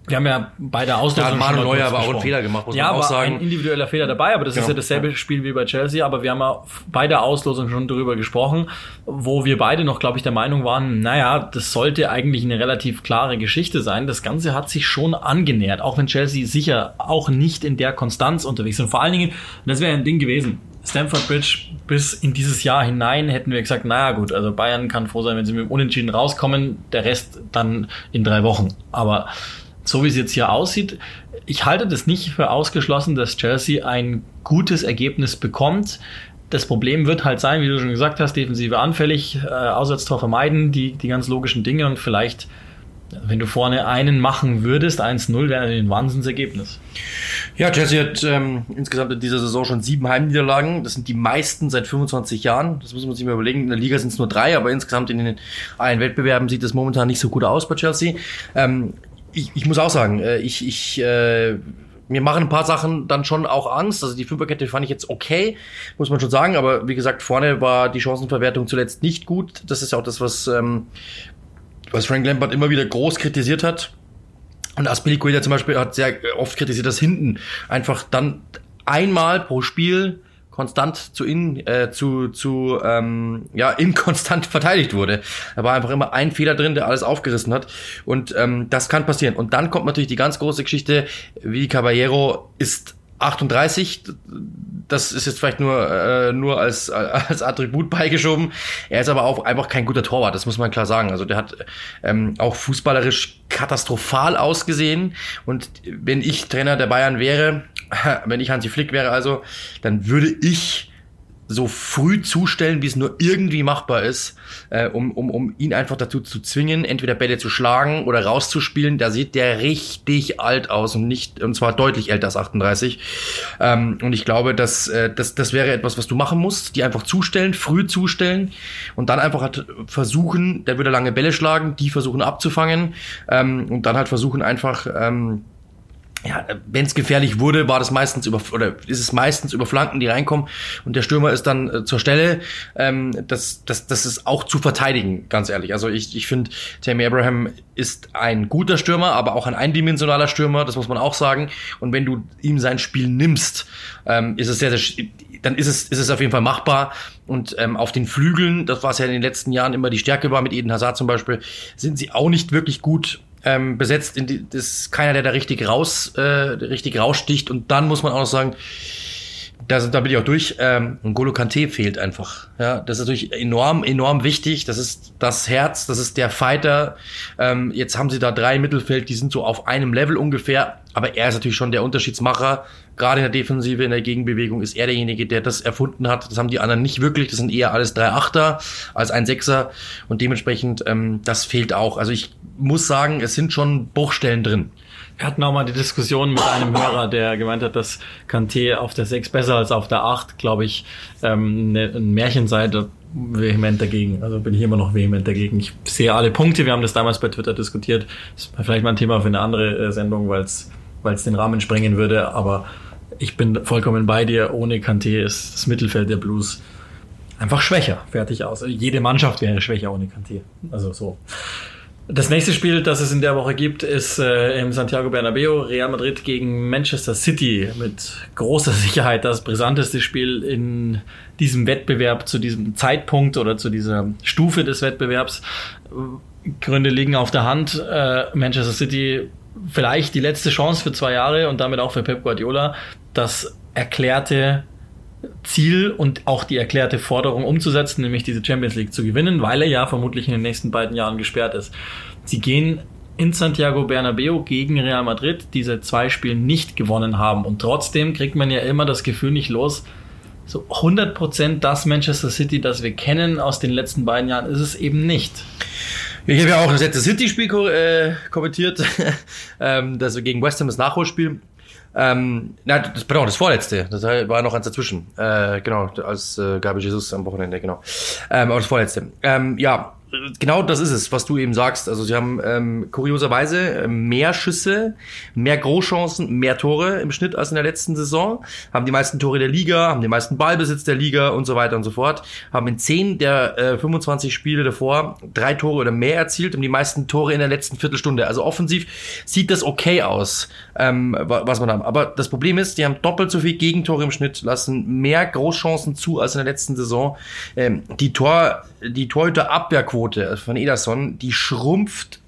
Speaker 2: wir haben ja bei der Auslosung.
Speaker 3: Da hat Manuel Neuer aber auch einen Fehler gemacht,
Speaker 2: muss ja, man auch sagen. Ja, ein individueller Fehler dabei, aber das genau. ist ja dasselbe ja. Spiel wie bei Chelsea. Aber wir haben ja bei der Auslosung schon darüber gesprochen, wo wir beide noch, glaube ich, der Meinung waren, naja, das sollte eigentlich eine relativ klare Geschichte sein. Das Ganze hat sich schon angenähert, auch wenn Chelsea sicher auch nicht in der Konstanz unterwegs sind. Vor allen Dingen, das wäre ein Ding gewesen, Stamford Bridge bis in dieses Jahr hinein hätten wir gesagt, naja gut, also Bayern kann froh sein, wenn sie mit dem Unentschieden rauskommen, der Rest dann in drei Wochen. Aber so wie es jetzt hier aussieht, ich halte das nicht für ausgeschlossen, dass Chelsea ein gutes Ergebnis bekommt. Das Problem wird halt sein, wie du schon gesagt hast, defensive anfällig, äh, Auswärtstor vermeiden, die, die ganz logischen Dinge und vielleicht, wenn du vorne einen machen würdest, 1-0 wäre ein Wahnsinnsergebnis.
Speaker 3: Ja, Chelsea hat ähm, insgesamt in dieser Saison schon sieben Heimniederlagen. Das sind die meisten seit 25 Jahren. Das muss man sich mal überlegen. In der Liga sind es nur drei, aber insgesamt in den allen Wettbewerben sieht es momentan nicht so gut aus bei Chelsea. Ähm, ich, ich muss auch sagen, äh, ich, ich äh, mir machen ein paar Sachen dann schon auch Angst. Also die Fünferkette fand ich jetzt okay, muss man schon sagen. Aber wie gesagt, vorne war die Chancenverwertung zuletzt nicht gut. Das ist ja auch das, was, ähm, was Frank Lampard immer wieder groß kritisiert hat. Und Aspilicueta zum Beispiel hat sehr oft kritisiert, dass hinten einfach dann einmal pro Spiel konstant zu in, äh, zu, zu ähm, ja, (laughs) inkonstant verteidigt wurde. Da war einfach immer ein Fehler drin, der alles aufgerissen hat. Und ähm, das kann passieren. Und dann kommt natürlich die ganz große Geschichte, wie Caballero ist 38, das ist jetzt vielleicht nur, äh, nur als, (laughs) als Attribut beigeschoben. Er ist aber auch einfach kein guter Torwart, das muss man klar sagen. Also der hat ähm, auch fußballerisch katastrophal ausgesehen. Und wenn ich Trainer der Bayern wäre, (laughs) wenn ich Hansi Flick wäre also, dann würde ich so früh zustellen, wie es nur irgendwie machbar ist, äh, um, um, um ihn einfach dazu zu zwingen, entweder Bälle zu schlagen oder rauszuspielen. Da sieht der richtig alt aus und nicht, und zwar deutlich älter als 38. Ähm, und ich glaube, dass, äh, das, das wäre etwas, was du machen musst, die einfach zustellen, früh zustellen und dann einfach halt versuchen, der würde lange Bälle schlagen, die versuchen abzufangen ähm, und dann halt versuchen einfach, ähm, ja, wenn es gefährlich wurde, war das meistens über oder ist es meistens über Flanken, die reinkommen und der Stürmer ist dann äh, zur Stelle. Ähm, das, das, das ist auch zu verteidigen, ganz ehrlich. Also ich, ich finde, Tammy Abraham ist ein guter Stürmer, aber auch ein eindimensionaler Stürmer, das muss man auch sagen. Und wenn du ihm sein Spiel nimmst, ähm, ist es sehr, sehr, dann ist es, ist es auf jeden Fall machbar. Und ähm, auf den Flügeln, das war es ja in den letzten Jahren immer die Stärke war, mit Eden Hazard zum Beispiel, sind sie auch nicht wirklich gut ähm, besetzt. In die, das ist keiner, der da richtig raus, äh, richtig raussticht. Und dann muss man auch noch sagen, da, sind, da bin ich auch durch. Ähm, Golo Kante fehlt einfach. Ja, das ist natürlich enorm, enorm wichtig. Das ist das Herz, das ist der Fighter. Ähm, jetzt haben sie da drei Mittelfeld, die sind so auf einem Level ungefähr. Aber er ist natürlich schon der Unterschiedsmacher. Gerade in der Defensive, in der Gegenbewegung ist er derjenige, der das erfunden hat. Das haben die anderen nicht wirklich. Das sind eher alles drei Achter als ein Sechser. Und dementsprechend, ähm, das fehlt auch. Also ich muss sagen, es sind schon Bruchstellen drin.
Speaker 2: Wir hatten auch mal die Diskussion mit einem Hörer, der gemeint hat, dass Kanté auf der 6 besser als auf der 8, glaube ich, ähm, ne, ein Märchen sei. Da vehement dagegen. Also bin ich immer noch vehement dagegen. Ich sehe alle Punkte. Wir haben das damals bei Twitter diskutiert. Das ist vielleicht mal ein Thema für eine andere äh, Sendung, weil es den Rahmen sprengen würde. Aber ich bin vollkommen bei dir. Ohne Kanté ist das Mittelfeld der Blues einfach schwächer. Fertig aus. Jede Mannschaft wäre schwächer ohne Kanté. Also so. Das nächste Spiel, das es in der Woche gibt, ist äh, im Santiago Bernabeo Real Madrid gegen Manchester City mit großer (laughs) Sicherheit das brisanteste Spiel in diesem Wettbewerb zu diesem Zeitpunkt oder zu dieser Stufe des Wettbewerbs. Gründe liegen auf der Hand. Äh, Manchester City vielleicht die letzte Chance für zwei Jahre und damit auch für Pep Guardiola, das erklärte Ziel und auch die erklärte Forderung umzusetzen, nämlich diese Champions League zu gewinnen, weil er ja vermutlich in den nächsten beiden Jahren gesperrt ist. Sie gehen in Santiago Bernabeo gegen Real Madrid diese zwei Spiele nicht gewonnen haben und trotzdem kriegt man ja immer das Gefühl nicht los, so 100% das Manchester City, das wir kennen aus den letzten beiden Jahren, ist es eben nicht.
Speaker 3: Ich habe ja auch das letzte City-Spiel äh, kommentiert, (laughs) ähm, das gegen West Ham das Nachholspiel. Ähm, na, das, pardon, das vorletzte. Das war noch eins dazwischen. Äh, genau, als äh, Gabi Jesus am Wochenende, genau. Ähm, aber das vorletzte. Ähm, ja, genau das ist es, was du eben sagst. Also sie haben ähm, kurioserweise äh, mehr Schüsse, mehr Großchancen, mehr Tore im Schnitt als in der letzten Saison, haben die meisten Tore der Liga, haben den meisten Ballbesitz der Liga und so weiter und so fort, haben in 10 der äh, 25 Spiele davor drei Tore oder mehr erzielt und die meisten Tore in der letzten Viertelstunde. Also offensiv sieht das okay aus, ähm, was man haben. Aber das Problem ist, die haben doppelt so viel Gegentore im Schnitt, lassen mehr Großchancen zu als in der letzten Saison. Ähm, die Tor, die Torhüter-Abwehrquote von Ederson, die schrumpft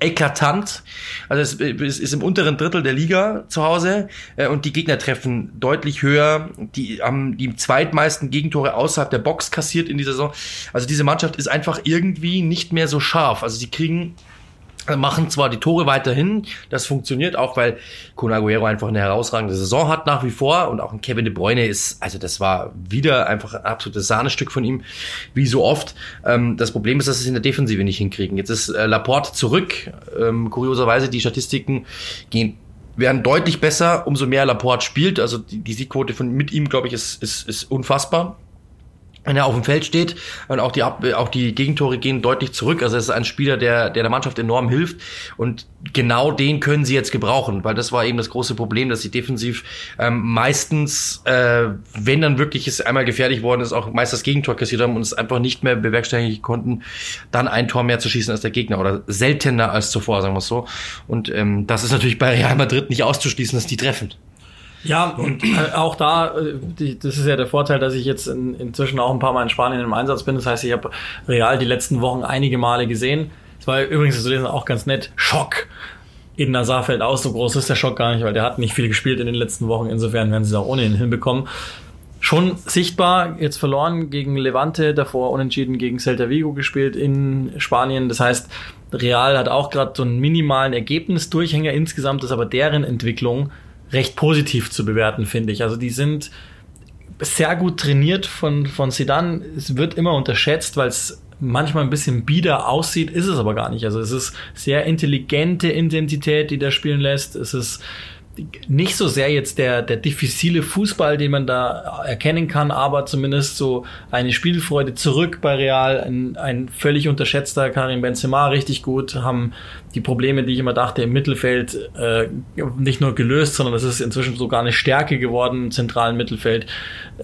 Speaker 3: eklatant. Also es, ist im unteren Drittel der Liga zu Hause äh, und die Gegner treffen deutlich höher. Die haben die zweitmeisten Gegentore außerhalb der Box kassiert in dieser Saison. Also diese Mannschaft ist einfach irgendwie nicht mehr so scharf. Also sie kriegen machen zwar die Tore weiterhin, das funktioniert auch, weil Kun Aguero einfach eine herausragende Saison hat nach wie vor und auch ein Kevin De Bruyne ist, also das war wieder einfach ein absolutes Sahnestück von ihm, wie so oft. Ähm, das Problem ist, dass sie es in der Defensive nicht hinkriegen. Jetzt ist äh, Laporte zurück, ähm, kurioserweise die Statistiken gehen werden deutlich besser, umso mehr Laporte spielt. Also die, die Siegquote von mit ihm, glaube ich, ist, ist, ist unfassbar wenn er auf dem Feld steht und auch die, auch die Gegentore gehen deutlich zurück. Also es ist ein Spieler, der, der der Mannschaft enorm hilft und genau den können sie jetzt gebrauchen, weil das war eben das große Problem, dass sie defensiv ähm, meistens, äh, wenn dann wirklich es einmal gefährlich worden ist, auch meist das Gegentor kassiert haben und es einfach nicht mehr bewerkstelligen konnten, dann ein Tor mehr zu schießen als der Gegner oder seltener als zuvor, sagen wir es so. Und ähm, das ist natürlich bei Real Madrid nicht auszuschließen, dass die treffen.
Speaker 2: Ja, und äh, auch da, äh, das ist ja der Vorteil, dass ich jetzt in, inzwischen auch ein paar Mal in Spanien im Einsatz bin. Das heißt, ich habe Real die letzten Wochen einige Male gesehen. Es war übrigens zu lesen auch ganz nett. Schock. Eden Hazard fällt aus, so groß ist der Schock gar nicht, weil der hat nicht viel gespielt in den letzten Wochen. Insofern werden sie es auch ohnehin hinbekommen. Schon sichtbar, jetzt verloren gegen Levante, davor unentschieden gegen Celta Vigo gespielt in Spanien. Das heißt, Real hat auch gerade so einen minimalen Ergebnisdurchhänger insgesamt, ist aber deren Entwicklung recht positiv zu bewerten, finde ich. Also die sind sehr gut trainiert von, von Sedan. Es wird immer unterschätzt, weil es manchmal ein bisschen bieder aussieht, ist es aber gar nicht. Also es ist sehr intelligente Intensität, die da spielen lässt. Es ist nicht so sehr jetzt der, der diffizile Fußball, den man da erkennen kann, aber zumindest so eine Spielfreude zurück bei Real. Ein, ein völlig unterschätzter Karim Benzema, richtig gut, haben die Probleme, die ich immer dachte, im Mittelfeld äh, nicht nur gelöst, sondern es ist inzwischen sogar eine Stärke geworden im zentralen Mittelfeld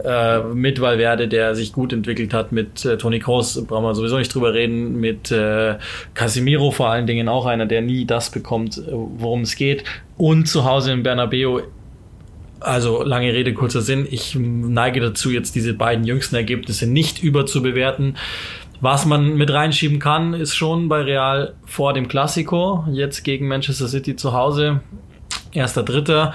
Speaker 2: äh, mit Valverde, der sich gut entwickelt hat, mit äh, Toni Kroos, brauchen wir sowieso nicht drüber reden, mit äh, Casimiro vor allen Dingen auch einer, der nie das bekommt, worum es geht und zu Hause in Bernabeu also lange Rede, kurzer Sinn. Ich neige dazu, jetzt diese beiden jüngsten Ergebnisse nicht überzubewerten. Was man mit reinschieben kann, ist schon bei Real vor dem Klassiko, jetzt gegen Manchester City zu Hause, erster Dritter.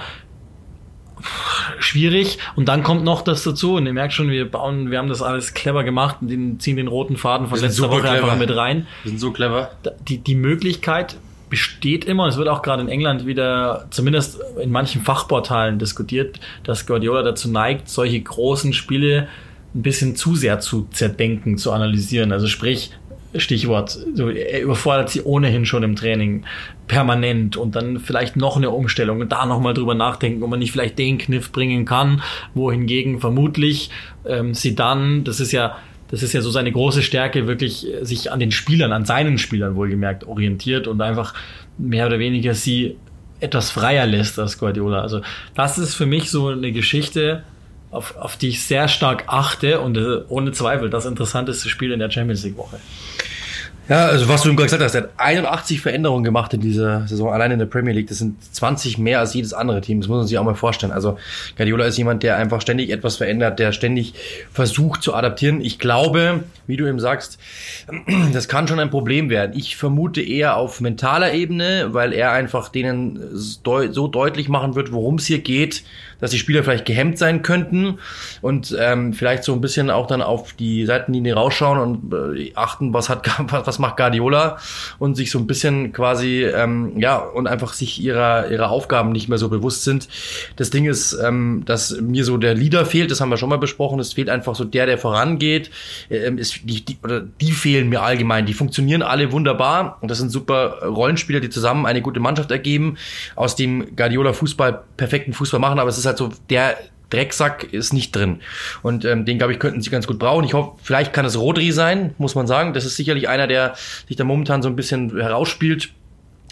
Speaker 2: Schwierig. Und dann kommt noch das dazu. Und ihr merkt schon, wir bauen, wir haben das alles clever gemacht und ziehen den roten Faden von letzter Woche clever. einfach mit rein.
Speaker 3: Wir sind so clever.
Speaker 2: Die, die Möglichkeit besteht immer, es wird auch gerade in England wieder, zumindest in manchen Fachportalen diskutiert, dass Guardiola dazu neigt, solche großen Spiele ein bisschen zu sehr zu zerdenken, zu analysieren. Also sprich, Stichwort, er überfordert sie ohnehin schon im Training permanent und dann vielleicht noch eine Umstellung und da nochmal drüber nachdenken, ob man nicht vielleicht den Kniff bringen kann, wohingegen vermutlich ähm, sie dann, das ist ja das ist ja so seine große Stärke, wirklich sich an den Spielern, an seinen Spielern wohlgemerkt orientiert und einfach mehr oder weniger sie etwas freier lässt als Guardiola. Also das ist für mich so eine Geschichte, auf, auf die ich sehr stark achte und äh, ohne Zweifel das interessanteste Spiel in der Champions League Woche.
Speaker 3: Ja, also was du gerade gesagt hast, er hat 81 Veränderungen gemacht in dieser Saison, allein in der Premier League. Das sind 20 mehr als jedes andere Team. Das muss man sich auch mal vorstellen. Also Guardiola ist jemand, der einfach ständig etwas verändert, der ständig versucht zu adaptieren. Ich glaube, wie du eben sagst, (clears throat) das kann schon ein Problem werden. Ich vermute eher auf mentaler Ebene, weil er einfach denen so deutlich machen wird, worum es hier geht, dass die Spieler vielleicht gehemmt sein könnten und ähm, vielleicht so ein bisschen auch dann auf die Seitenlinie rausschauen und äh, achten, was hat (laughs) was macht Guardiola und sich so ein bisschen quasi ähm, ja und einfach sich ihrer ihrer Aufgaben nicht mehr so bewusst sind. Das Ding ist, ähm, dass mir so der Leader fehlt, das haben wir schon mal besprochen. Es fehlt einfach so der, der vorangeht. Ähm, ist die, die, oder die fehlen mir allgemein. Die funktionieren alle wunderbar und das sind super Rollenspieler, die zusammen eine gute Mannschaft ergeben, aus dem Guardiola Fußball perfekten Fußball machen. Aber es ist ist halt so, der Drecksack ist nicht drin. Und ähm, den, glaube ich, könnten sie ganz gut brauchen. Ich hoffe, vielleicht kann es Rodri sein, muss man sagen. Das ist sicherlich einer, der sich da momentan so ein bisschen herausspielt.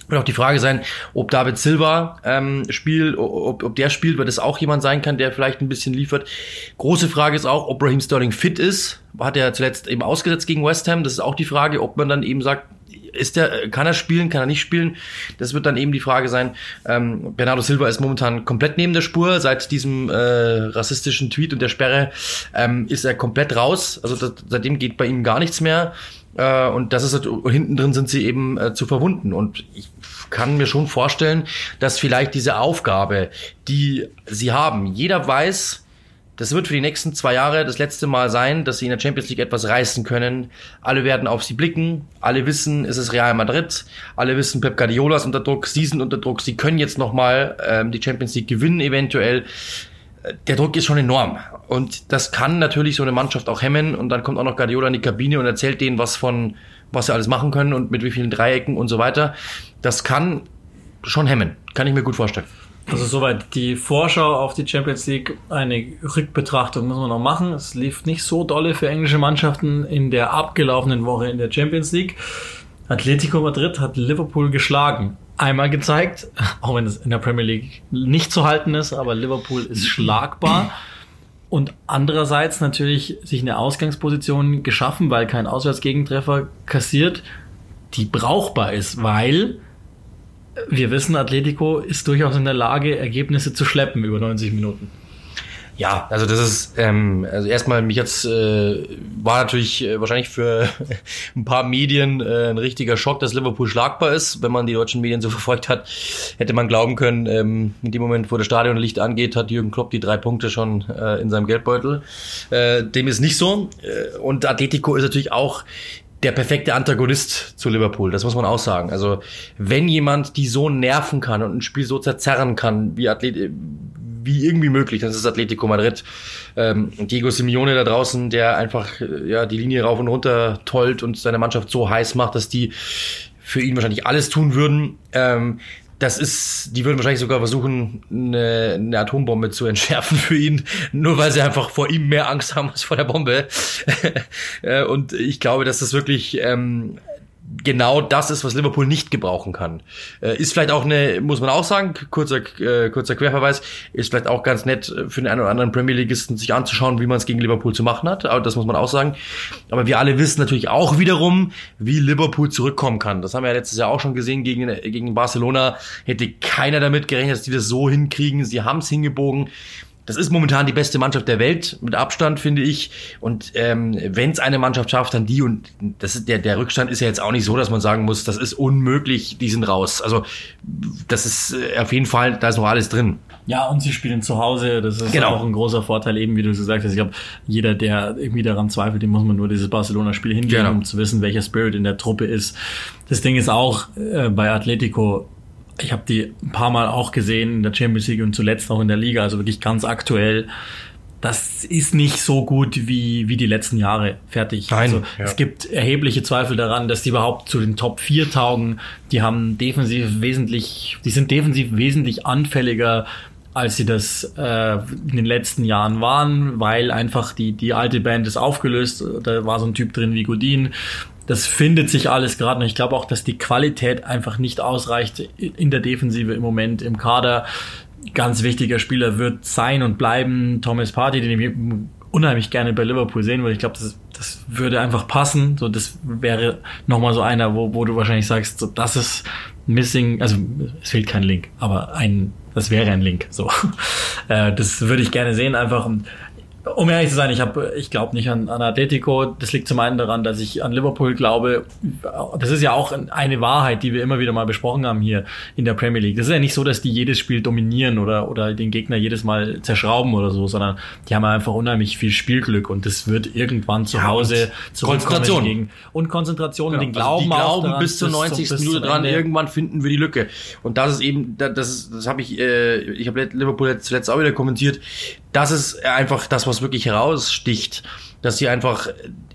Speaker 3: Wird auch die Frage sein, ob David Silva ähm, spielt, ob, ob der spielt, weil das auch jemand sein kann, der vielleicht ein bisschen liefert. Große Frage ist auch, ob Raheem Sterling fit ist. Hat er zuletzt eben ausgesetzt gegen West Ham. Das ist auch die Frage, ob man dann eben sagt, ist der, kann er spielen, kann er nicht spielen? Das wird dann eben die Frage sein. Ähm, Bernardo Silva ist momentan komplett neben der Spur. Seit diesem äh, rassistischen Tweet und der Sperre ähm, ist er komplett raus. Also das, seitdem geht bei ihm gar nichts mehr. Äh, und das ist halt, hinten drin sind sie eben äh, zu verwunden. Und ich kann mir schon vorstellen, dass vielleicht diese Aufgabe, die sie haben, jeder weiß, das wird für die nächsten zwei Jahre das letzte Mal sein, dass sie in der Champions League etwas reißen können. Alle werden auf sie blicken. Alle wissen, es ist Real Madrid. Alle wissen, Pep Guardiola ist unter Druck. Sie sind unter Druck. Sie können jetzt nochmal ähm, die Champions League gewinnen, eventuell. Der Druck ist schon enorm. Und das kann natürlich so eine Mannschaft auch hemmen. Und dann kommt auch noch Guardiola in die Kabine und erzählt denen was von, was sie alles machen können und mit wie vielen Dreiecken und so weiter. Das kann schon hemmen. Kann ich mir gut vorstellen.
Speaker 2: Also soweit die Vorschau auf die Champions League. Eine Rückbetrachtung müssen wir noch machen. Es lief nicht so dolle für englische Mannschaften in der abgelaufenen Woche in der Champions League. Atletico Madrid hat Liverpool geschlagen. Einmal gezeigt, (laughs) auch wenn es in der Premier League nicht zu halten ist, aber Liverpool ist schlagbar. Und andererseits natürlich sich eine Ausgangsposition geschaffen, weil kein Auswärtsgegentreffer kassiert, die brauchbar ist, weil wir wissen, Atletico ist durchaus in der Lage, Ergebnisse zu schleppen über 90 Minuten.
Speaker 3: Ja, also das ist, ähm, also erstmal mich jetzt äh, war natürlich äh, wahrscheinlich für (laughs) ein paar Medien äh, ein richtiger Schock, dass Liverpool schlagbar ist. Wenn man die deutschen Medien so verfolgt hat, hätte man glauben können, ähm, in dem Moment, wo das Stadionlicht angeht, hat Jürgen Klopp die drei Punkte schon äh, in seinem Geldbeutel. Äh, dem ist nicht so. Äh, Und Atletico ist natürlich auch der perfekte Antagonist zu Liverpool, das muss man auch sagen. Also, wenn jemand die so nerven kann und ein Spiel so zerzerren kann, wie Athlet wie irgendwie möglich, das ist Atletico Madrid. Ähm, Diego Simeone da draußen, der einfach äh, ja die Linie rauf und runter tollt und seine Mannschaft so heiß macht, dass die für ihn wahrscheinlich alles tun würden. Ähm, das ist, die würden wahrscheinlich sogar versuchen, eine, eine Atombombe zu entschärfen für ihn, nur weil sie einfach vor ihm mehr Angst haben als vor der Bombe. (laughs) Äh, und ich glaube, dass das wirklich ähm, genau das ist, was Liverpool nicht gebrauchen kann. Äh, ist vielleicht auch eine, muss man auch sagen, kurzer, äh, kurzer Querverweis, ist vielleicht auch ganz nett für den einen oder anderen Premier Leagueisten sich anzuschauen, wie man es gegen Liverpool zu machen hat. Aber das muss man auch sagen. Aber wir alle wissen natürlich auch wiederum, wie Liverpool zurückkommen kann. Das haben wir ja letztes Jahr auch schon gesehen gegen, gegen Barcelona. Hätte keiner damit gerechnet, dass die das so hinkriegen. Sie haben es hingebogen. Das ist momentan die beste Mannschaft der Welt, mit Abstand, finde ich. Und ähm, wenn es eine Mannschaft schafft, dann die. Und das ist der, der Rückstand ist ja jetzt auch nicht so, dass man sagen muss, das ist unmöglich, die sind raus. Also das ist äh, auf jeden Fall, da ist noch alles drin.
Speaker 2: Ja, und sie spielen zu Hause. Das ist
Speaker 3: Genau.
Speaker 2: auch ein großer Vorteil, eben wie du gesagt hast. Ich glaube, jeder, der irgendwie daran zweifelt, dem muss man nur dieses Barcelona-Spiel hingeben,
Speaker 3: Genau.
Speaker 2: um zu wissen, welcher Spirit in der Truppe ist. Das Ding ist auch äh, bei Atletico, ich habe die ein paar Mal auch gesehen in der Champions League und zuletzt auch in der Liga, also wirklich ganz aktuell. Das ist nicht so gut wie, wie die letzten Jahre fertig.
Speaker 3: Nein,
Speaker 2: also,
Speaker 3: ja.
Speaker 2: Es gibt erhebliche Zweifel daran, dass die überhaupt zu den Top 4 taugen. Die haben defensiv wesentlich, die sind defensiv wesentlich anfälliger als sie das äh, in den letzten Jahren waren, weil einfach die, die alte Band ist aufgelöst. Da war so ein Typ drin wie Godin. Das findet sich alles gerade noch. Ich glaube auch, dass die Qualität einfach nicht ausreicht in der Defensive im Moment im Kader. Ganz wichtiger Spieler wird sein und bleiben Thomas Partey, den ich unheimlich gerne bei Liverpool sehen würde. Ich glaube, das, das würde einfach passen. So, das wäre nochmal so einer, wo, wo du wahrscheinlich sagst, so, das ist missing, also es fehlt kein Link, aber ein, das wäre ein Link. So, (laughs) äh, das würde ich gerne sehen, einfach. Und um ehrlich zu sein, ich ich glaube nicht an, an Atletico. Das liegt zum einen daran, dass ich an Liverpool glaube. Das ist ja auch eine Wahrheit, die wir immer wieder mal besprochen haben hier in der Premier League. Das ist ja nicht so, dass die jedes Spiel dominieren oder oder den Gegner jedes Mal zerschrauben oder so, sondern die haben einfach unheimlich viel Spielglück und das wird irgendwann zu
Speaker 3: Ja,
Speaker 2: Hause zurückkommen
Speaker 3: Konzentration.
Speaker 2: gegen und Konzentration und den
Speaker 3: Also
Speaker 2: Glauben
Speaker 3: die
Speaker 2: auch
Speaker 3: glauben
Speaker 2: daran,
Speaker 3: bis zur
Speaker 2: zum-
Speaker 3: 90.
Speaker 2: bis
Speaker 3: Minute dran, irgendwann finden wir die Lücke. Und das ist eben, da- das, ist- das habe ich, äh, ich habe Liverpool jetzt zuletzt auch wieder kommentiert. Das ist einfach das, was wirklich heraussticht, dass sie einfach,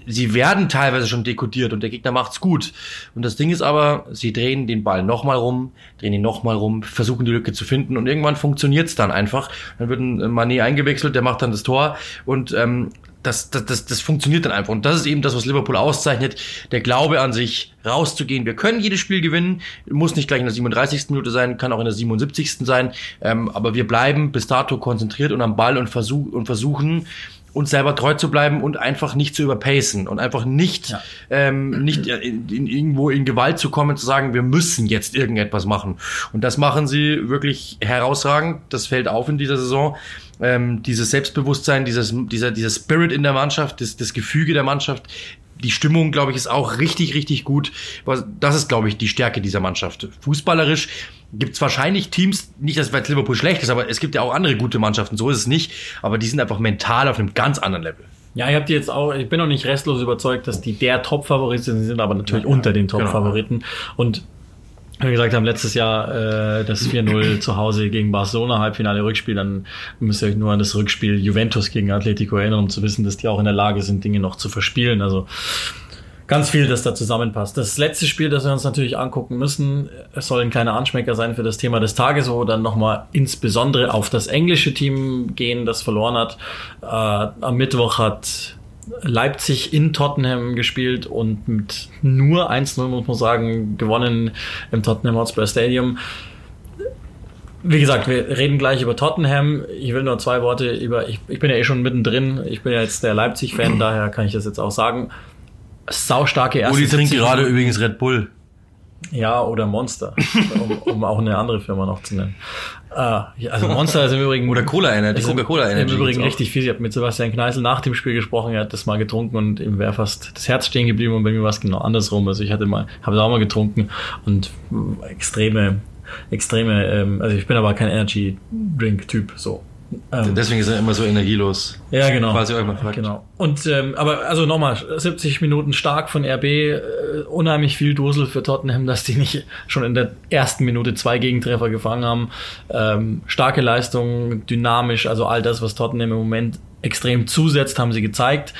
Speaker 3: sie werden teilweise schon dekodiert und der Gegner macht's gut. Und das Ding ist aber, sie drehen den Ball nochmal rum, drehen ihn nochmal rum, versuchen die Lücke zu finden und irgendwann funktioniert's dann einfach. Dann wird ein Mané eingewechselt, der macht dann das Tor und ähm, das, das, das, das funktioniert dann einfach. Und das ist eben das, was Liverpool auszeichnet. Der Glaube an sich, rauszugehen. Wir können jedes Spiel gewinnen. Muss nicht gleich in der 37. Minute sein, kann auch in der 77. sein. Ähm, aber wir bleiben bis dato konzentriert und am Ball und, versuch, und versuchen, uns selber treu zu bleiben und einfach nicht zu überpacen und einfach nicht,
Speaker 2: Ja.
Speaker 3: ähm, nicht in, in, irgendwo in Gewalt zu kommen, zu sagen, wir müssen jetzt irgendetwas machen. Und das machen sie wirklich herausragend. Das fällt auf in dieser Saison. Ähm, dieses Selbstbewusstsein, dieses, dieser, dieser Spirit in der Mannschaft, das, das Gefüge der Mannschaft, die Stimmung, glaube ich, ist auch richtig, richtig gut. Das ist, glaube ich, die Stärke dieser Mannschaft. Fußballerisch gibt es wahrscheinlich Teams, nicht, dass Liverpool schlecht ist, aber es gibt ja auch andere gute Mannschaften, so ist es nicht. Aber die sind einfach mental auf einem ganz anderen Level.
Speaker 2: Ja, ich habe die jetzt auch, ich bin noch nicht restlos überzeugt, dass die der Top-Favorit sind, sie sind aber natürlich unter den Top-Favoriten. Und wie wir gesagt haben, letztes Jahr äh, das 4-0 (clears throat) zu Hause gegen Barcelona, Halbfinale Rückspiel, dann müsst ihr euch nur an das Rückspiel Juventus gegen Atletico erinnern, um zu wissen, dass die auch in der Lage sind, Dinge noch zu verspielen. Also ganz viel, das da zusammenpasst. Das letzte Spiel, das wir uns natürlich angucken müssen, es soll ein kleiner Anschmecker sein für das Thema des Tages, wo wir dann nochmal insbesondere auf das englische Team gehen, das verloren hat. Äh, am Mittwoch hat Leipzig in Tottenham gespielt und mit nur 1-0, muss man sagen, gewonnen im Tottenham Hotspur Stadium. Wie gesagt, wir reden gleich über Tottenham. Ich will nur zwei Worte über, ich, ich bin ja eh schon mittendrin. Ich bin ja jetzt der Leipzig-Fan, daher kann ich das jetzt auch sagen. Saustarke erste
Speaker 3: Uli trinkt
Speaker 2: 70
Speaker 3: gerade übrigens Red Bull.
Speaker 2: Ja, oder Monster, um, um auch eine andere Firma noch zu nennen. Ah, ja, also Monster ist im Übrigen...
Speaker 3: Oder Cola Energy, Coca-Cola Energy
Speaker 2: Im Übrigen richtig fies. Ich habe mit Sebastian Kneißl nach dem Spiel gesprochen, er hat das mal getrunken und ihm wäre fast das Herz stehen geblieben und bei mir war es genau andersrum. Also ich hatte mal, habe es auch mal getrunken und extreme, extreme, ähm, also ich bin aber kein Energy-Drink-Typ, so. Ähm,
Speaker 3: Deswegen ist er immer so energielos.
Speaker 2: ja, genau.
Speaker 3: Falls ihr euch mal fragt.
Speaker 2: Genau. Und ähm, aber also nochmal, 70 Minuten stark von RB, äh, unheimlich viel Dusel für Tottenham, dass die nicht schon in der ersten Minute zwei Gegentreffer gefangen haben. Ähm, starke Leistung, dynamisch, also all das, was Tottenham im Moment extrem zusetzt, haben sie gezeigt,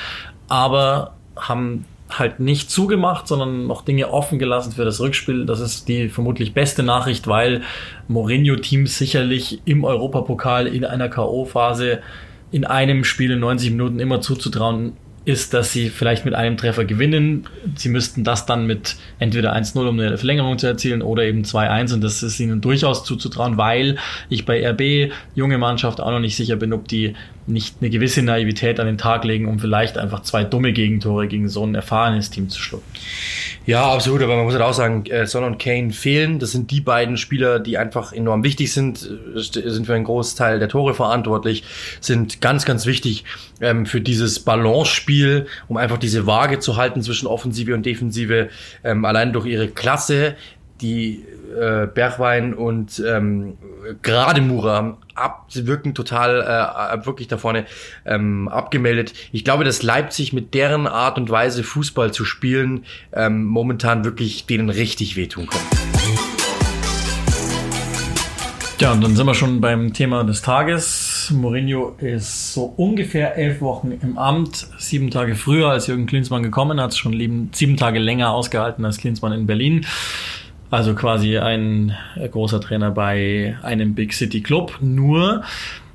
Speaker 2: aber haben halt nicht zugemacht, sondern noch Dinge offen gelassen für das Rückspiel. Das ist die vermutlich beste Nachricht, weil Mourinho-Teams sicherlich im Europapokal in einer K.O.-Phase in einem Spiel in 90 Minuten immer zuzutrauen ist, dass sie vielleicht mit einem Treffer gewinnen. Sie müssten das dann mit entweder 1-0, um eine Verlängerung zu erzielen, oder eben 2-1 und das ist ihnen durchaus zuzutrauen, weil ich bei RB, junge Mannschaft, auch noch nicht sicher bin, ob die nicht eine gewisse Naivität an den Tag legen, um vielleicht einfach zwei dumme Gegentore gegen so ein erfahrenes Team zu schlucken.
Speaker 3: Ja, absolut, aber man muss halt auch sagen, äh, Son und Kane fehlen. Das sind die beiden Spieler, die einfach enorm wichtig sind, äh, sind für einen Großteil der Tore verantwortlich, sind ganz, ganz wichtig ähm, für dieses Balance-Spiel, um einfach diese Waage zu halten zwischen Offensive und Defensive, ähm, allein durch ihre Klasse, die äh, Bergwein und ähm, gerade Mura haben ab, wirken total äh, wirklich da vorne ähm, abgemeldet. Ich glaube, dass Leipzig mit deren Art und Weise Fußball zu spielen ähm, momentan wirklich denen richtig wehtun kann.
Speaker 2: Ja, und dann sind wir schon beim Thema des Tages. Mourinho ist so ungefähr elf Wochen im Amt, sieben Tage früher als Jürgen Klinsmann gekommen, hat es schon sieben Tage länger ausgehalten als Klinsmann in Berlin. Also quasi ein großer Trainer bei einem Big City Club. Nur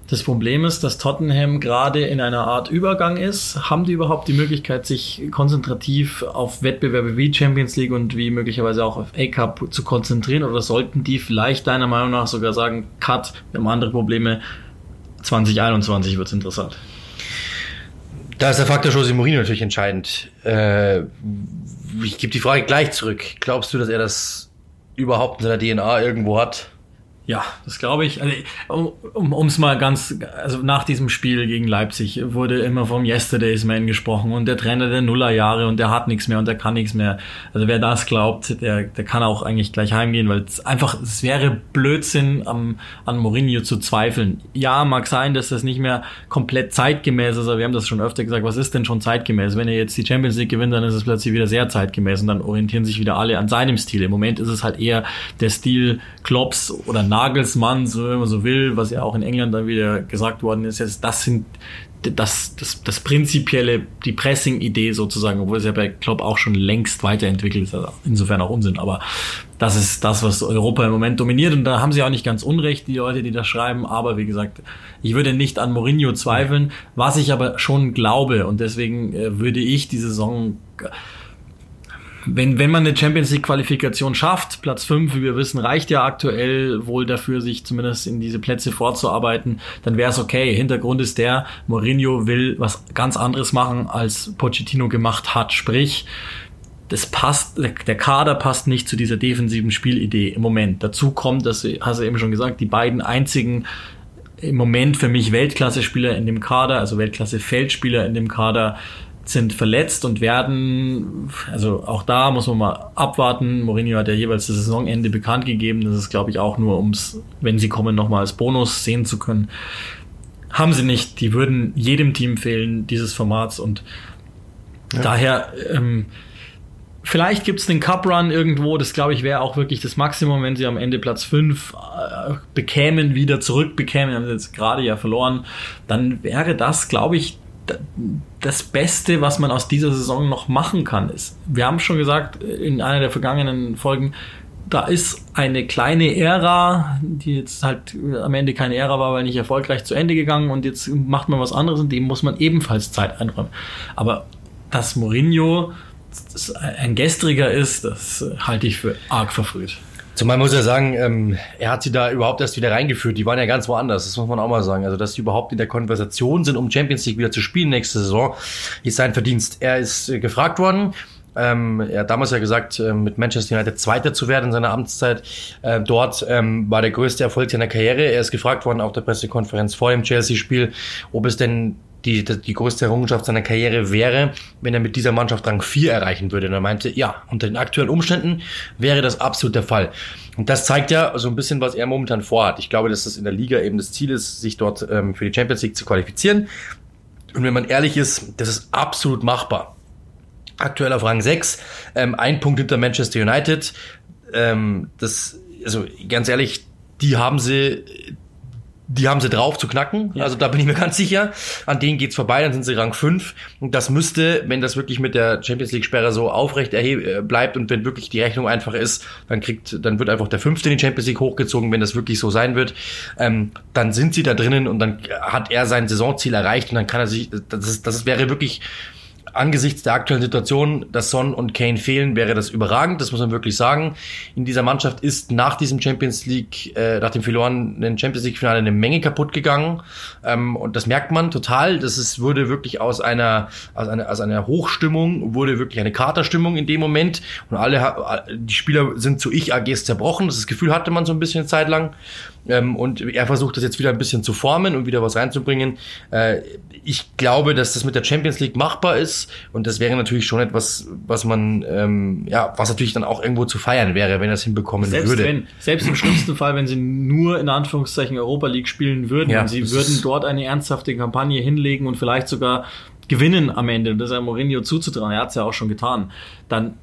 Speaker 2: das Problem ist, dass Tottenham gerade in einer Art Übergang ist. Haben die überhaupt die Möglichkeit, sich konzentrativ auf Wettbewerbe wie Champions League und wie möglicherweise auch auf A-Cup zu konzentrieren? Oder sollten die vielleicht deiner Meinung nach sogar sagen, Cut, wir haben andere Probleme, 2021 wird's interessant?
Speaker 3: Da ist der Faktor Jose Mourinho natürlich entscheidend. Äh, ich gebe die Frage gleich zurück. Glaubst du, dass er das überhaupt in seiner DNA irgendwo hat?
Speaker 2: Ja, das glaube ich. Also, um ums mal ganz, also nach diesem Spiel gegen Leipzig wurde immer vom Yesterday's Man gesprochen und der Trainer der Nullerjahre und der hat nichts mehr und der kann nichts mehr. Also wer das glaubt, der, der kann auch eigentlich gleich heimgehen, weil es einfach, es wäre Blödsinn am, an Mourinho zu zweifeln. Ja, mag sein, dass das nicht mehr komplett zeitgemäß ist, aber wir haben das schon öfter gesagt, was ist denn schon zeitgemäß? Wenn er jetzt die Champions League gewinnt, dann ist es plötzlich wieder sehr zeitgemäß und dann orientieren sich wieder alle an seinem Stil. Im Moment ist es halt eher der Stil Klopps oder Nagelsmann, so wenn man so will, was ja auch in England dann wieder gesagt worden ist, jetzt das sind das, das, das prinzipielle, die Pressing-Idee sozusagen, obwohl es ja bei Klopp auch schon längst weiterentwickelt ist, also insofern auch Unsinn, aber das ist das, was Europa im Moment dominiert und da haben sie auch nicht ganz unrecht, die Leute, die das schreiben, aber wie gesagt, ich würde nicht an Mourinho zweifeln, was ich aber schon glaube und deswegen äh, würde ich die Saison wenn, wenn man eine Champions League Qualifikation schafft, Platz 5, wie wir wissen, reicht ja aktuell wohl dafür, sich zumindest in diese Plätze vorzuarbeiten, dann wäre es okay. Hintergrund ist der, Mourinho will was ganz anderes machen, als Pochettino gemacht hat. Sprich, das passt, der Kader passt nicht zu dieser defensiven Spielidee im Moment. Dazu kommt, das hast du eben schon gesagt, die beiden einzigen im Moment für mich Weltklasse-Spieler in dem Kader, also Weltklasse-Feldspieler in dem Kader, sind verletzt und werden, also auch da muss man mal abwarten. Mourinho hat ja jeweils das Saisonende bekannt gegeben. Das ist, glaube ich, auch nur, ums, wenn sie kommen, nochmal als Bonus sehen zu können. Haben sie nicht. Die würden jedem Team fehlen, dieses Formats. Und ja. daher, ähm, vielleicht gibt's den Cup-Run irgendwo. Das, glaube ich, wäre auch wirklich das Maximum, wenn sie am Ende Platz 5 äh, bekämen, wieder zurückbekämen. Haben sie jetzt gerade ja verloren. Dann wäre das, glaube ich, das Beste, was man aus dieser Saison noch machen kann, ist. Wir haben schon gesagt in einer der vergangenen Folgen, da ist eine kleine Ära, die jetzt halt am Ende keine Ära war, weil nicht erfolgreich zu Ende gegangen und jetzt macht man was anderes und dem muss man ebenfalls Zeit einräumen. Aber dass Mourinho ein gestriger ist, das halte ich für arg verfrüht.
Speaker 3: Zumal muss er sagen, ähm, er hat sie da überhaupt erst wieder reingeführt. Die waren ja ganz woanders, das muss man auch mal sagen. Also, dass sie überhaupt in der Konversation sind, um Champions League wieder zu spielen nächste Saison, ist sein Verdienst. Er ist äh, gefragt worden, Ähm, er hat damals ja gesagt, äh, mit Manchester United Zweiter zu werden in seiner Amtszeit. Äh, dort ähm, war der größte Erfolg seiner Karriere. Er ist gefragt worden auf der Pressekonferenz vor dem Chelsea-Spiel, ob es denn die, die größte Errungenschaft seiner Karriere wäre, wenn er mit dieser Mannschaft Rang 4 erreichen würde. Und er meinte, ja, unter den aktuellen Umständen wäre das absolut der Fall. Und das zeigt ja so ein bisschen, was er momentan vorhat. Ich glaube, dass das in der Liga eben das Ziel ist, sich dort ähm, für die Champions League zu qualifizieren. Und wenn man ehrlich ist, das ist absolut machbar. Aktuell auf Rang 6, ähm, ein Punkt hinter Manchester United. Ähm, das, also ganz ehrlich, die haben sie die haben sie drauf zu knacken. Ja. Also da bin ich mir ganz sicher. An denen geht's vorbei, dann sind sie Rang 5. Und das müsste, wenn das wirklich mit der Champions League-Sperre so aufrecht äh, bleibt und wenn wirklich die Rechnung einfach ist, dann kriegt, dann wird einfach der Fünfte in die Champions League hochgezogen, wenn das wirklich so sein wird. Ähm, dann sind sie da drinnen und dann hat er sein Saisonziel erreicht und dann kann er sich, das, ist, das wäre wirklich angesichts der aktuellen Situation, dass Son und Kane fehlen, wäre das überragend. Das muss man wirklich sagen. In dieser Mannschaft ist nach diesem Champions League, äh, nach dem verlorenen Champions League Finale eine Menge kaputt gegangen. Ähm, und das merkt man total. Das ist, wurde wirklich aus einer, aus einer, aus einer Hochstimmung, wurde wirklich eine Katerstimmung in dem Moment. Und alle, die Spieler sind zu Ich-AGs zerbrochen. Das Gefühl hatte man so ein bisschen Zeit lang. Ähm, und er versucht das jetzt wieder ein bisschen zu formen und wieder was reinzubringen. Äh, ich glaube, dass das mit der Champions League machbar ist und das wäre natürlich schon etwas, was man, ähm, ja, was natürlich dann auch irgendwo zu feiern wäre, wenn er es hinbekommen
Speaker 2: selbst
Speaker 3: würde.
Speaker 2: Wenn, selbst im schlimmsten Fall, wenn sie nur in Anführungszeichen Europa League spielen würden
Speaker 3: Ja,
Speaker 2: sie würden dort eine ernsthafte Kampagne hinlegen und vielleicht sogar gewinnen am Ende, und das ist ja Mourinho zuzutrauen, er hat es ja auch schon getan, dann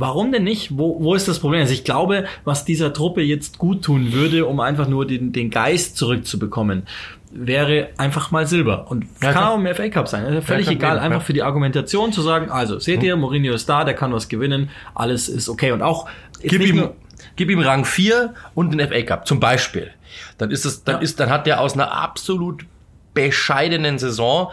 Speaker 2: Warum denn nicht? Wo, wo ist das Problem? Also ich glaube, was dieser Truppe jetzt gut tun würde, um einfach nur den, den Geist zurückzubekommen, wäre einfach mal Silber. Und
Speaker 3: Ja,
Speaker 2: kann auch im FA Cup sein. Also völlig
Speaker 3: kein
Speaker 2: egal,
Speaker 3: Problem,
Speaker 2: einfach
Speaker 3: ja.
Speaker 2: für die Argumentation zu sagen, also seht ihr, Mourinho ist da, der kann was gewinnen, alles ist okay. Und auch
Speaker 3: Gib ihm,
Speaker 2: nur-
Speaker 3: gib ihm Rang 4 und den FA Cup, zum Beispiel. Dann ist es, dann
Speaker 2: Ja.
Speaker 3: ist, dann hat der aus einer absolut bescheidenen Saison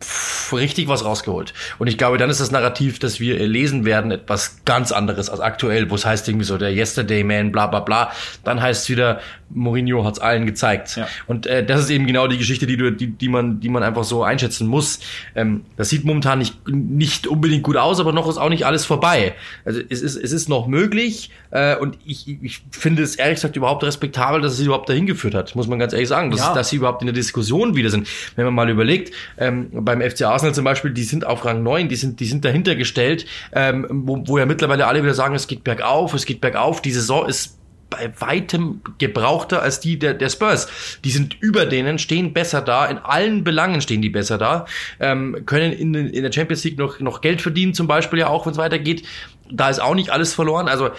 Speaker 3: pff, richtig was rausgeholt. Und ich glaube, dann ist das Narrativ, das wir lesen werden, etwas ganz anderes als aktuell, wo es heißt irgendwie so der Yesterday Man, bla bla bla. Dann heißt es wieder, Mourinho hat's allen gezeigt.
Speaker 2: Ja.
Speaker 3: Und äh, das ist eben genau die Geschichte, die du, die, die man, die man einfach so einschätzen muss. Ähm, das sieht momentan nicht, nicht unbedingt gut aus, aber noch ist auch nicht alles vorbei. Also es ist, es ist noch möglich äh, und ich, ich finde es ehrlich gesagt überhaupt respektabel, dass es sie überhaupt dahin geführt hat, muss man ganz ehrlich sagen, dass,
Speaker 2: Ja.
Speaker 3: dass sie überhaupt in der Diskussion wieder sind. Wenn man mal überlegt, ähm, beim FC Arsenal zum Beispiel, die sind auf Rang 9, die sind, die sind dahinter gestellt, ähm, wo, wo ja mittlerweile alle wieder sagen, es geht bergauf, es geht bergauf, die Saison ist bei weitem gebrauchter als die der, der Spurs. Die sind über denen, stehen besser da, in allen Belangen stehen die besser da, ähm, können in, in der Champions League noch, noch Geld verdienen, zum Beispiel ja auch, wenn es weitergeht. Da ist auch nicht alles verloren. Also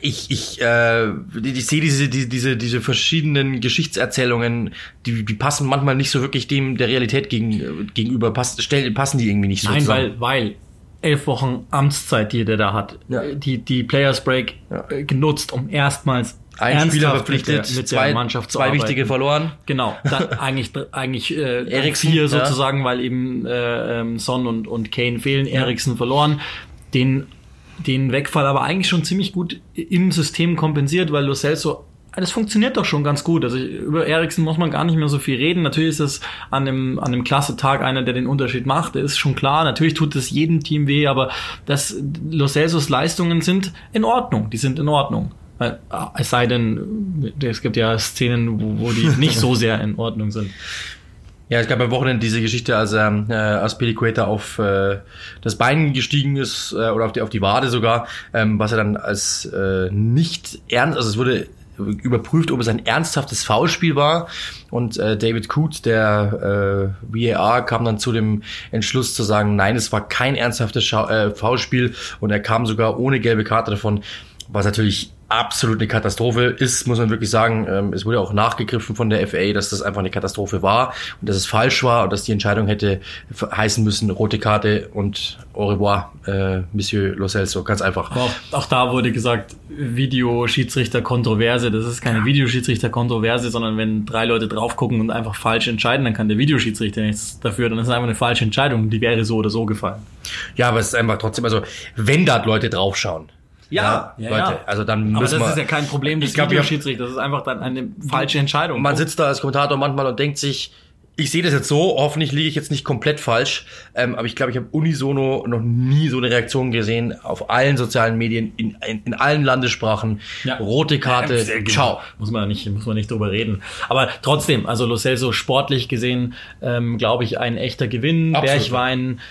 Speaker 3: ich, ich, äh, ich sehe diese, diese, diese, diese verschiedenen Geschichtserzählungen, die, die passen manchmal nicht so wirklich dem der Realität gegen, gegenüber, passen, stellen, passen die irgendwie nicht so
Speaker 2: Nein,
Speaker 3: zusammen.
Speaker 2: weil, weil elf Wochen Amtszeit, die der da hat,
Speaker 3: Ja.
Speaker 2: die, die Players Break
Speaker 3: Ja.
Speaker 2: äh, genutzt, um erstmals
Speaker 3: Ein Spieler
Speaker 2: mit der,
Speaker 3: verpflichtet,
Speaker 2: mit der
Speaker 3: zwei,
Speaker 2: Mannschaft zu
Speaker 3: zwei
Speaker 2: arbeiten.
Speaker 3: wichtige verloren.
Speaker 2: Genau, (laughs) dann eigentlich eigentlich äh,
Speaker 3: Eriksen,
Speaker 2: vier
Speaker 3: ja.
Speaker 2: sozusagen, weil eben äh, ähm, Son und, und Kane fehlen, Eriksen verloren, den den Wegfall aber eigentlich schon ziemlich gut im System kompensiert, weil Lo Celso das funktioniert doch schon ganz gut. Also über Eriksen muss man gar nicht mehr so viel reden. Natürlich ist es an einem, an einem klasse Tag einer, der den Unterschied macht. Ist schon klar. Natürlich tut es jedem Team weh, aber das, Lo Celsos Leistungen sind in Ordnung. Die sind in Ordnung. Ah, Es sei denn, es gibt ja Szenen, wo, wo die (laughs) nicht so sehr in Ordnung sind.
Speaker 3: Ja, es gab am Wochenende diese Geschichte, als er äh, Aspilicueta auf äh, das Bein gestiegen ist äh, oder auf die, auf die Wade sogar, ähm, was er dann als äh, nicht ernst, also es wurde überprüft, ob es ein ernsthaftes Foulspiel war. Und äh, David Coote, der äh, VAR, kam dann zu dem Entschluss zu sagen, nein, es war kein ernsthaftes Schau äh, Foulspiel. Und er kam sogar ohne gelbe Karte davon, was natürlich absolut eine Katastrophe ist, muss man wirklich sagen. Ähm, es wurde auch nachgegriffen von der FA, dass das einfach eine Katastrophe war und dass es falsch war und dass die Entscheidung hätte heißen müssen, rote Karte und au revoir, äh, Monsieur Lo Celso, ganz einfach.
Speaker 2: Auch, auch da wurde gesagt, Videoschiedsrichter-Kontroverse. Das ist keine Videoschiedsrichter-Kontroverse, sondern wenn drei Leute drauf gucken und einfach falsch entscheiden, dann kann der Videoschiedsrichter nichts dafür. Dann ist es einfach eine falsche Entscheidung. Die wäre so oder so gefallen.
Speaker 3: Ja, aber es ist einfach trotzdem, also wenn da Leute draufschauen,
Speaker 2: Ja, ja,
Speaker 3: Leute,
Speaker 2: ja.
Speaker 3: also dann
Speaker 2: Aber
Speaker 3: müssen
Speaker 2: das
Speaker 3: wir,
Speaker 2: ist ja kein Problem des Videoschiedsrichters. Das ist einfach dann eine falsche Entscheidung.
Speaker 3: man sitzt da als Kommentator manchmal und denkt sich, ich sehe das jetzt so, hoffentlich liege ich jetzt nicht komplett falsch, ähm, aber ich glaube, ich habe unisono noch nie so eine Reaktion gesehen auf allen sozialen Medien, in, in, in allen Landessprachen.
Speaker 2: Ja.
Speaker 3: Rote Karte,
Speaker 2: Ja, genau.
Speaker 3: ciao.
Speaker 2: Muss man nicht, muss man nicht drüber reden. Aber trotzdem, also Lo Celso sportlich gesehen, ähm, glaube ich, ein echter Gewinn.
Speaker 3: Absolut.
Speaker 2: Bergwein, ja.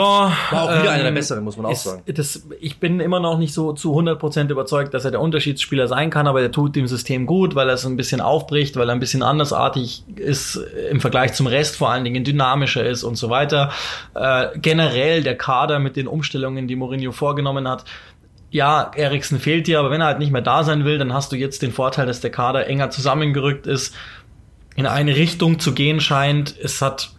Speaker 3: War auch wieder
Speaker 2: ähm,
Speaker 3: einer der besseren, muss man auch
Speaker 2: ist,
Speaker 3: sagen.
Speaker 2: Das, ich bin immer noch nicht so zu 100% überzeugt, dass er der Unterschiedsspieler sein kann, aber er tut dem System gut, weil er es ein bisschen aufbricht, weil er ein bisschen andersartig ist im Vergleich zum Rest, vor allen Dingen dynamischer ist und so weiter. Äh, generell der Kader mit den Umstellungen, die Mourinho vorgenommen hat, ja, Eriksen fehlt dir, aber wenn er halt nicht mehr da sein will, dann hast du jetzt den Vorteil, dass der Kader enger zusammengerückt ist, in eine Richtung zu gehen scheint. Es hat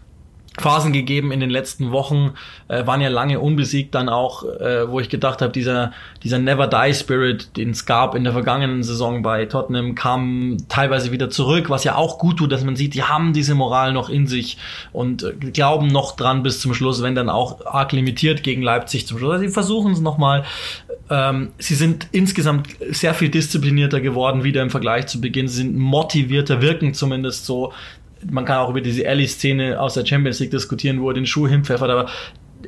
Speaker 2: Phasen gegeben in den letzten Wochen, äh, waren ja lange unbesiegt dann auch, äh, wo ich gedacht habe, dieser, dieser Never Die Spirit, den es gab in der vergangenen Saison bei Tottenham, kam teilweise wieder zurück, was ja auch gut tut, dass man sieht, die haben diese Moral noch in sich und äh, glauben noch dran bis zum Schluss, wenn dann auch arg limitiert gegen Leipzig zum Schluss. Also sie versuchen es nochmal. Ähm, sie sind insgesamt sehr viel disziplinierter geworden wieder im Vergleich zu Beginn. Sie sind motivierter, wirken zumindest so man kann auch über diese Ellie-Szene aus der Champions League diskutieren, wo er den Schuh hinpfeffert, aber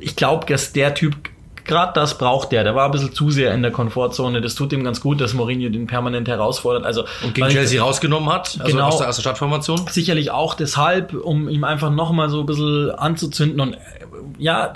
Speaker 2: ich glaube, dass der Typ, gerade das braucht der. Der war ein bisschen zu sehr in der Komfortzone. Das tut ihm ganz gut, dass Mourinho den permanent herausfordert. Also,
Speaker 3: Und gegen Chelsea rausgenommen hat, also
Speaker 2: Genau.
Speaker 3: aus der ersten Stadtformation.
Speaker 2: sicherlich auch deshalb, um ihm einfach nochmal so ein bisschen anzuzünden und äh, ja,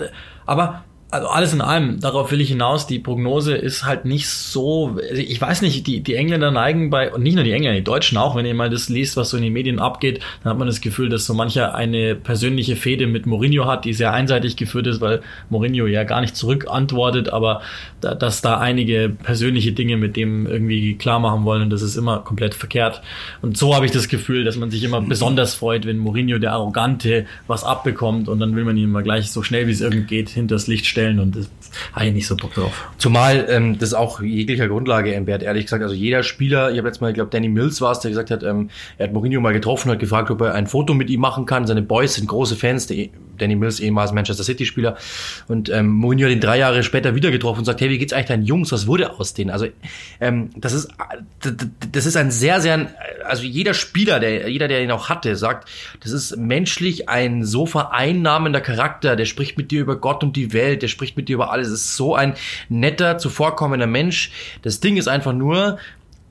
Speaker 2: aber also alles in allem, darauf will ich hinaus, die Prognose ist halt nicht so, also ich weiß nicht, die, die Engländer neigen bei, und nicht nur die Engländer, die Deutschen auch, wenn ihr mal das liest, was so in den Medien abgeht, dann hat man das Gefühl, dass so mancher eine persönliche Fehde mit Mourinho hat, die sehr einseitig geführt ist, weil Mourinho ja gar nicht zurückantwortet, aber da, dass da einige persönliche Dinge mit dem irgendwie klar machen wollen und das ist immer komplett verkehrt. Und so habe ich das Gefühl, dass man sich immer besonders freut, wenn Mourinho, der Arrogante, was abbekommt und dann will man ihn immer gleich so schnell wie es irgend geht hinters Licht stellen und das habe ich nicht so Bock drauf.
Speaker 3: Zumal ähm, das auch jeglicher Grundlage entbehrt, ehrlich gesagt. Also jeder Spieler, ich habe letztes Mal, ich glaube, Danny Mills war es, der gesagt hat, ähm, er hat Mourinho mal getroffen, hat gefragt, ob er ein Foto mit ihm machen kann. Seine Boys sind große Fans, der, Danny Mills, ehemals Manchester City-Spieler. Und ähm, Mourinho hat ihn drei Jahre später wieder getroffen und sagt, hey, wie geht's eigentlich deinen Jungs? Was wurde aus denen? Also ähm, das ist das ist ein sehr, sehr, also jeder Spieler, der, jeder, der ihn auch hatte, sagt, das ist menschlich ein so vereinnahmender Charakter, der spricht mit dir über Gott und die Welt, der spricht mit dir über alles. Es ist so ein netter, zuvorkommender Mensch. Das Ding ist einfach nur,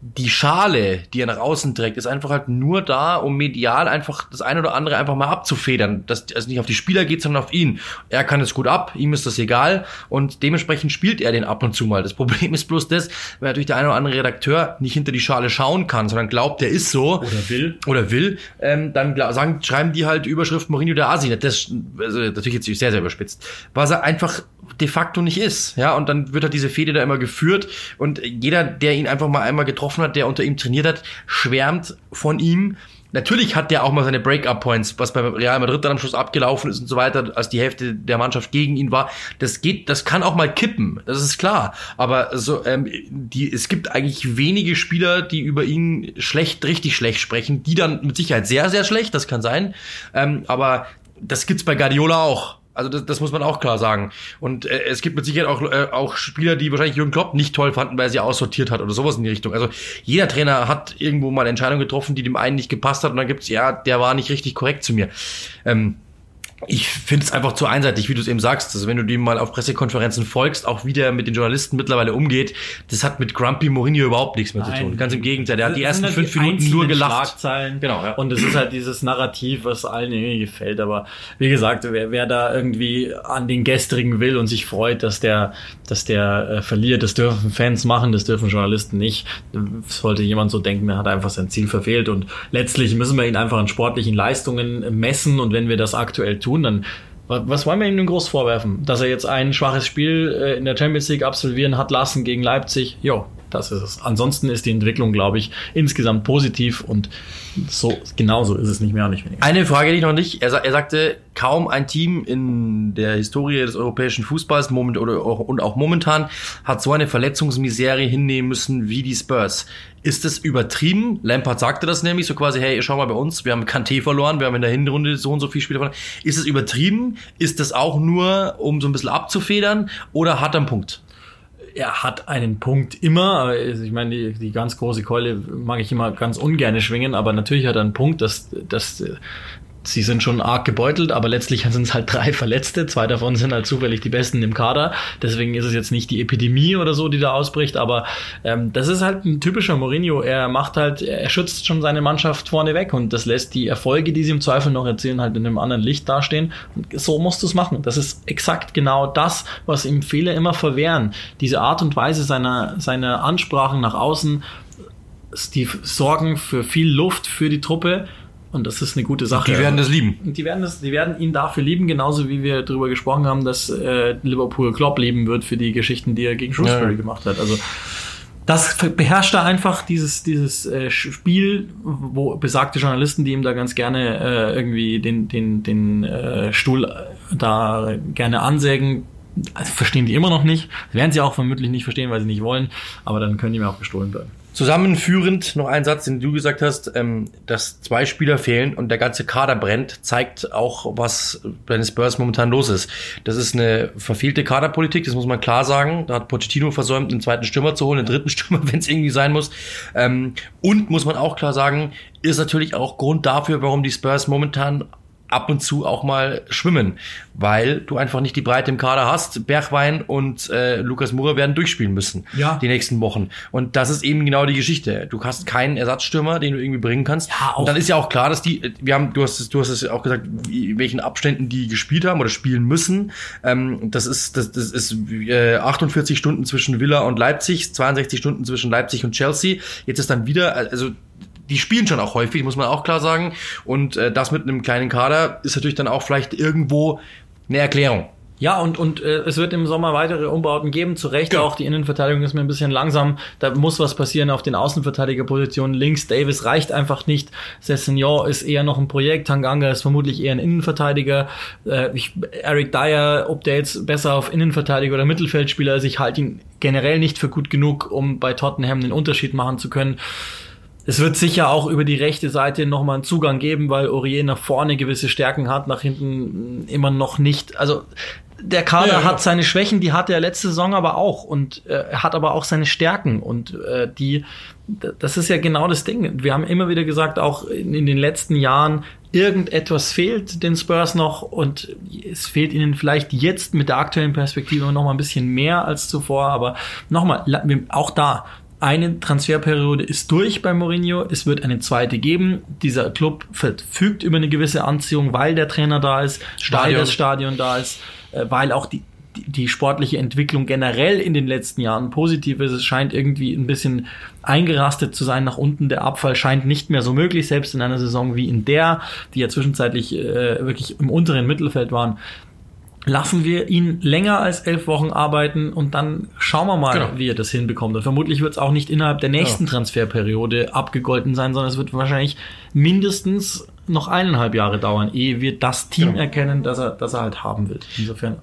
Speaker 3: die Schale, die er nach außen trägt, ist einfach halt nur da, um medial einfach das eine oder andere einfach mal abzufedern. Dass es nicht auf die Spieler geht, sondern auf ihn. Er kann es gut ab, ihm ist das egal und dementsprechend spielt er den ab und zu mal. Das Problem ist bloß das, wenn natürlich der eine oder andere Redakteur nicht hinter die Schale schauen kann, sondern glaubt, der ist so.
Speaker 2: Oder will.
Speaker 3: Oder will, ähm, dann sagen, schreiben die halt Überschrift Mourinho der Asi. Das also, natürlich jetzt sehr, sehr überspitzt. Was er einfach de facto nicht ist. Ja, und dann wird halt diese Fehde da immer geführt und jeder, der ihn einfach mal einmal getroffen hat, der unter ihm trainiert hat, schwärmt von ihm. Natürlich hat der auch mal seine Break-up-Points, was bei Real Madrid dann am Schluss abgelaufen ist und so weiter, als die Hälfte der Mannschaft gegen ihn war. Das geht, das kann auch mal kippen, das ist klar. Aber so, ähm, die, es gibt eigentlich wenige Spieler, die über ihn schlecht, richtig schlecht sprechen. Die dann mit Sicherheit sehr, sehr schlecht, das kann sein. Ähm, aber das gibt's bei Guardiola auch. Also das, das muss man auch klar sagen. Und äh, es gibt mit Sicherheit auch, äh, auch Spieler, die wahrscheinlich Jürgen Klopp nicht toll fanden, weil er sie aussortiert hat oder sowas in die Richtung. Also jeder Trainer hat irgendwo mal eine Entscheidung getroffen, die dem einen nicht gepasst hat und dann gibt's ja, der war nicht richtig korrekt zu mir. Ähm, ich finde es einfach zu einseitig, wie du es eben sagst. Also wenn du dem mal auf Pressekonferenzen folgst, auch wie der mit den Journalisten mittlerweile umgeht, das hat mit Grumpy Mourinho überhaupt nichts mehr zu
Speaker 2: Nein.
Speaker 3: tun. Ganz im Gegenteil, der hat die ersten
Speaker 2: halt
Speaker 3: fünf Minuten
Speaker 2: einzelnen
Speaker 3: nur gelacht. Genau, ja.
Speaker 2: Und es ist halt dieses Narrativ, was allen irgendwie gefällt. Aber wie gesagt, wer, wer da irgendwie an den gestrigen will und sich freut, dass der, dass der äh, verliert, das dürfen Fans machen, das dürfen Journalisten nicht. Sollte jemand so denken, der hat einfach sein Ziel verfehlt. Und letztlich müssen wir ihn einfach an sportlichen Leistungen messen. Und wenn wir das aktuell tun, dann wa- was wollen wir ihm denn groß vorwerfen? Dass er jetzt ein schwaches Spiel äh, in der Champions League absolvieren hat lassen gegen Leipzig? Jo, das ist es. Ansonsten ist die Entwicklung, glaube ich, insgesamt positiv und so genauso ist es nicht mehr nicht weniger.
Speaker 3: Eine Frage, die ich noch nicht. Er, er sagte, kaum ein Team in der Historie des europäischen Fußballs moment, oder, auch- und auch momentan hat so eine Verletzungsmisere hinnehmen müssen wie die Spurs. Ist es übertrieben? Lampard sagte das nämlich so quasi, hey, schau mal bei uns, wir haben Kanté verloren, wir haben in der Hinrunde so und so viele Spiele verloren. Ist es übertrieben? Ist das auch nur, um so ein bisschen abzufedern? Oder hat er einen Punkt?
Speaker 2: Er hat einen Punkt immer. Ich meine, die, die ganz große Keule mag ich immer ganz ungern schwingen, aber natürlich hat er einen Punkt, dass, dass sie sind schon arg gebeutelt, aber letztlich sind es halt drei (laughs) Verletzte. Zwei davon sind halt zufällig die Besten im Kader. Deswegen ist es jetzt nicht die Epidemie oder so, die da ausbricht, aber ähm, das ist halt ein typischer Mourinho. Er macht halt, er schützt schon seine Mannschaft vorne weg und das lässt die Erfolge, die sie im Zweifel noch erzielen, halt in einem anderen Licht dastehen. Und so musst du es machen. Das ist exakt genau das, was ihm Fehler immer verwehren. Diese Art und Weise seiner, seiner Ansprachen nach außen, die sorgen für viel Luft für die Truppe und das ist eine gute Sache.
Speaker 3: Die werden das lieben.
Speaker 2: Die werden, das, die werden ihn dafür lieben, genauso wie wir darüber gesprochen haben, dass äh, Liverpool Klopp lieben wird für die Geschichten, die er gegen Shrewsbury
Speaker 3: Ja.
Speaker 2: gemacht hat. Also das beherrscht er einfach dieses dieses äh, Spiel, wo besagte Journalisten, die ihm da ganz gerne äh, irgendwie den den den äh, Stuhl da gerne ansägen, verstehen die immer noch nicht. Werden sie auch vermutlich nicht verstehen, weil sie nicht wollen. Aber dann können die mir auch gestohlen bleiben.
Speaker 3: Zusammenführend noch ein Satz, den du gesagt hast, ähm, dass zwei Spieler fehlen und der ganze Kader brennt, zeigt auch, was bei den Spurs momentan los ist. Das ist eine verfehlte Kaderpolitik, das muss man klar sagen. Da hat Pochettino versäumt, einen zweiten Stürmer zu holen, einen dritten (laughs) Stürmer, wenn es irgendwie sein muss. Ähm, und muss man auch klar sagen, ist natürlich auch Grund dafür, warum die Spurs momentan ab und zu auch mal schwimmen, weil du einfach nicht die Breite im Kader hast. Bergwein und äh, Lukas Moura werden durchspielen müssen
Speaker 2: Ja.
Speaker 3: die nächsten Wochen. Und das ist eben genau die Geschichte. Du hast keinen Ersatzstürmer, den du irgendwie bringen kannst.
Speaker 2: Ja,
Speaker 3: und dann ist ja auch klar, dass die, wir haben, du hast es, du hast es auch gesagt, wie- welchen Abständen die gespielt haben oder spielen müssen. Ähm, das ist, das, das ist äh, 48 Stunden zwischen Villa und Leipzig, 62 Stunden zwischen Leipzig und Chelsea. Jetzt ist dann wieder, also die spielen schon auch häufig, muss man auch klar sagen. Und äh, das mit einem kleinen Kader ist natürlich dann auch vielleicht irgendwo eine Erklärung.
Speaker 2: Ja, und, und äh, es wird im Sommer weitere Umbauten geben. Zu Recht auch, die Innenverteidigung ist mir ein bisschen langsam. Da muss was passieren auf den Außenverteidigerpositionen. Links Davis reicht einfach nicht. Sessignon ist eher noch ein Projekt. Tanganga ist vermutlich eher ein Innenverteidiger. Äh, ich, Eric Dyer, ob der jetzt besser auf Innenverteidiger oder Mittelfeldspieler ist, ich halte ihn generell nicht für gut genug, um bei Tottenham den Unterschied machen zu können. Es wird sicher auch über die rechte Seite nochmal einen Zugang geben, weil Aurier nach vorne gewisse Stärken hat, nach hinten immer noch nicht. Also der Kader
Speaker 3: Ja, ja.
Speaker 2: hat seine Schwächen, die hatte er letzte Saison aber auch und äh, er hat aber auch seine Stärken und äh, die das ist ja genau das Ding. Wir haben immer wieder gesagt, auch in, in den letzten Jahren irgendetwas fehlt den Spurs noch und es fehlt ihnen vielleicht jetzt mit der aktuellen Perspektive noch mal ein bisschen mehr als zuvor, aber nochmal, auch da eine Transferperiode ist durch bei Mourinho. Es wird eine zweite geben. Dieser Club verfügt über eine gewisse Anziehung, weil der Trainer da ist, weil
Speaker 3: Stadion.
Speaker 2: das Stadion da ist, äh, weil auch die, die, die sportliche Entwicklung generell in den letzten Jahren positiv ist. Es scheint irgendwie ein bisschen eingerastet zu sein nach unten. Der Abfall scheint nicht mehr so möglich, selbst in einer Saison wie in der, die ja zwischenzeitlich äh, wirklich im unteren Mittelfeld waren. Lassen wir ihn länger als elf Wochen arbeiten und dann schauen wir mal,
Speaker 3: Genau.
Speaker 2: wie er das hinbekommt. Und vermutlich wird es auch nicht innerhalb der nächsten Transferperiode abgegolten sein, sondern es wird wahrscheinlich mindestens noch eineinhalb Jahre dauern, ehe wir das Team
Speaker 3: Genau.
Speaker 2: erkennen, das er, das er halt haben will. Insofern.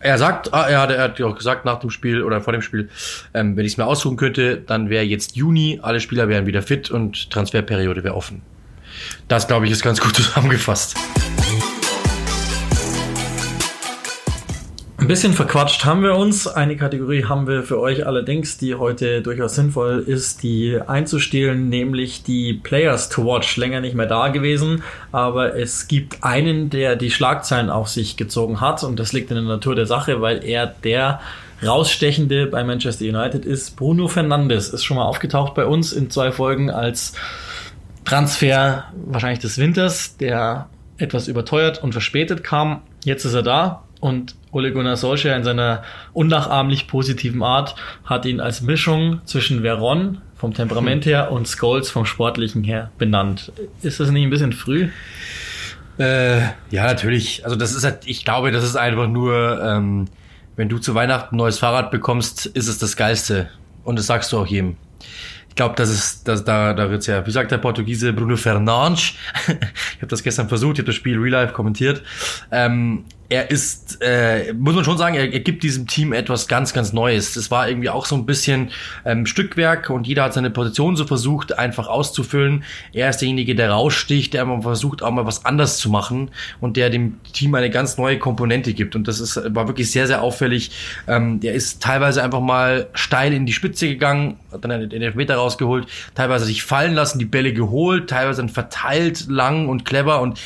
Speaker 3: Er sagt, ah, er hat, er hat ja auch gesagt nach dem Spiel oder vor dem Spiel, ähm, wenn ich es mir aussuchen könnte, dann wäre jetzt Juni, alle Spieler wären wieder fit und Transferperiode wäre offen. Das, glaube ich, ist ganz gut (laughs) zusammengefasst.
Speaker 2: Ein bisschen verquatscht haben wir uns. Eine Kategorie haben wir für euch allerdings, die heute durchaus sinnvoll ist, die einzustehlen, nämlich die Players to Watch. Länger nicht mehr da gewesen, aber es gibt einen, der die Schlagzeilen auf sich gezogen hat und das liegt in der Natur der Sache, weil er der rausstechende bei Manchester United ist. Bruno Fernandes ist schon mal aufgetaucht bei uns in zwei Folgen als Transfer wahrscheinlich des Winters, der etwas überteuert und verspätet kam. Jetzt ist er da und Ole Gunnar Solskjaer in seiner unnachahmlich positiven Art hat ihn als Mischung zwischen Veron vom Temperament her und Scholes vom Sportlichen her benannt. Ist das nicht ein bisschen früh?
Speaker 3: Äh, ja, natürlich. Also das ist halt, ich glaube, das ist einfach nur, ähm, wenn du zu Weihnachten ein neues Fahrrad bekommst, ist es das Geilste. Und das sagst du auch jedem. Ich glaube, das ist, das, da, da wird's ja, wie sagt der Portugiese Bruno Fernandes? (laughs) ich habe das gestern versucht, ich habe das Spiel Real Life kommentiert. Ähm, er ist, äh, muss man schon sagen, er, er gibt diesem Team etwas ganz, ganz Neues. Das war irgendwie auch so ein bisschen ähm, Stückwerk und jeder hat seine Position so versucht, einfach auszufüllen. Er ist derjenige, der raussticht, der immer versucht, auch mal was anders zu machen und der dem Team eine ganz neue Komponente gibt. Und das ist, war wirklich sehr, sehr auffällig. Ähm, der ist teilweise einfach mal steil in die Spitze gegangen, hat dann den Elfmeter rausgeholt, teilweise sich fallen lassen, die Bälle geholt, teilweise dann verteilt, lang und clever und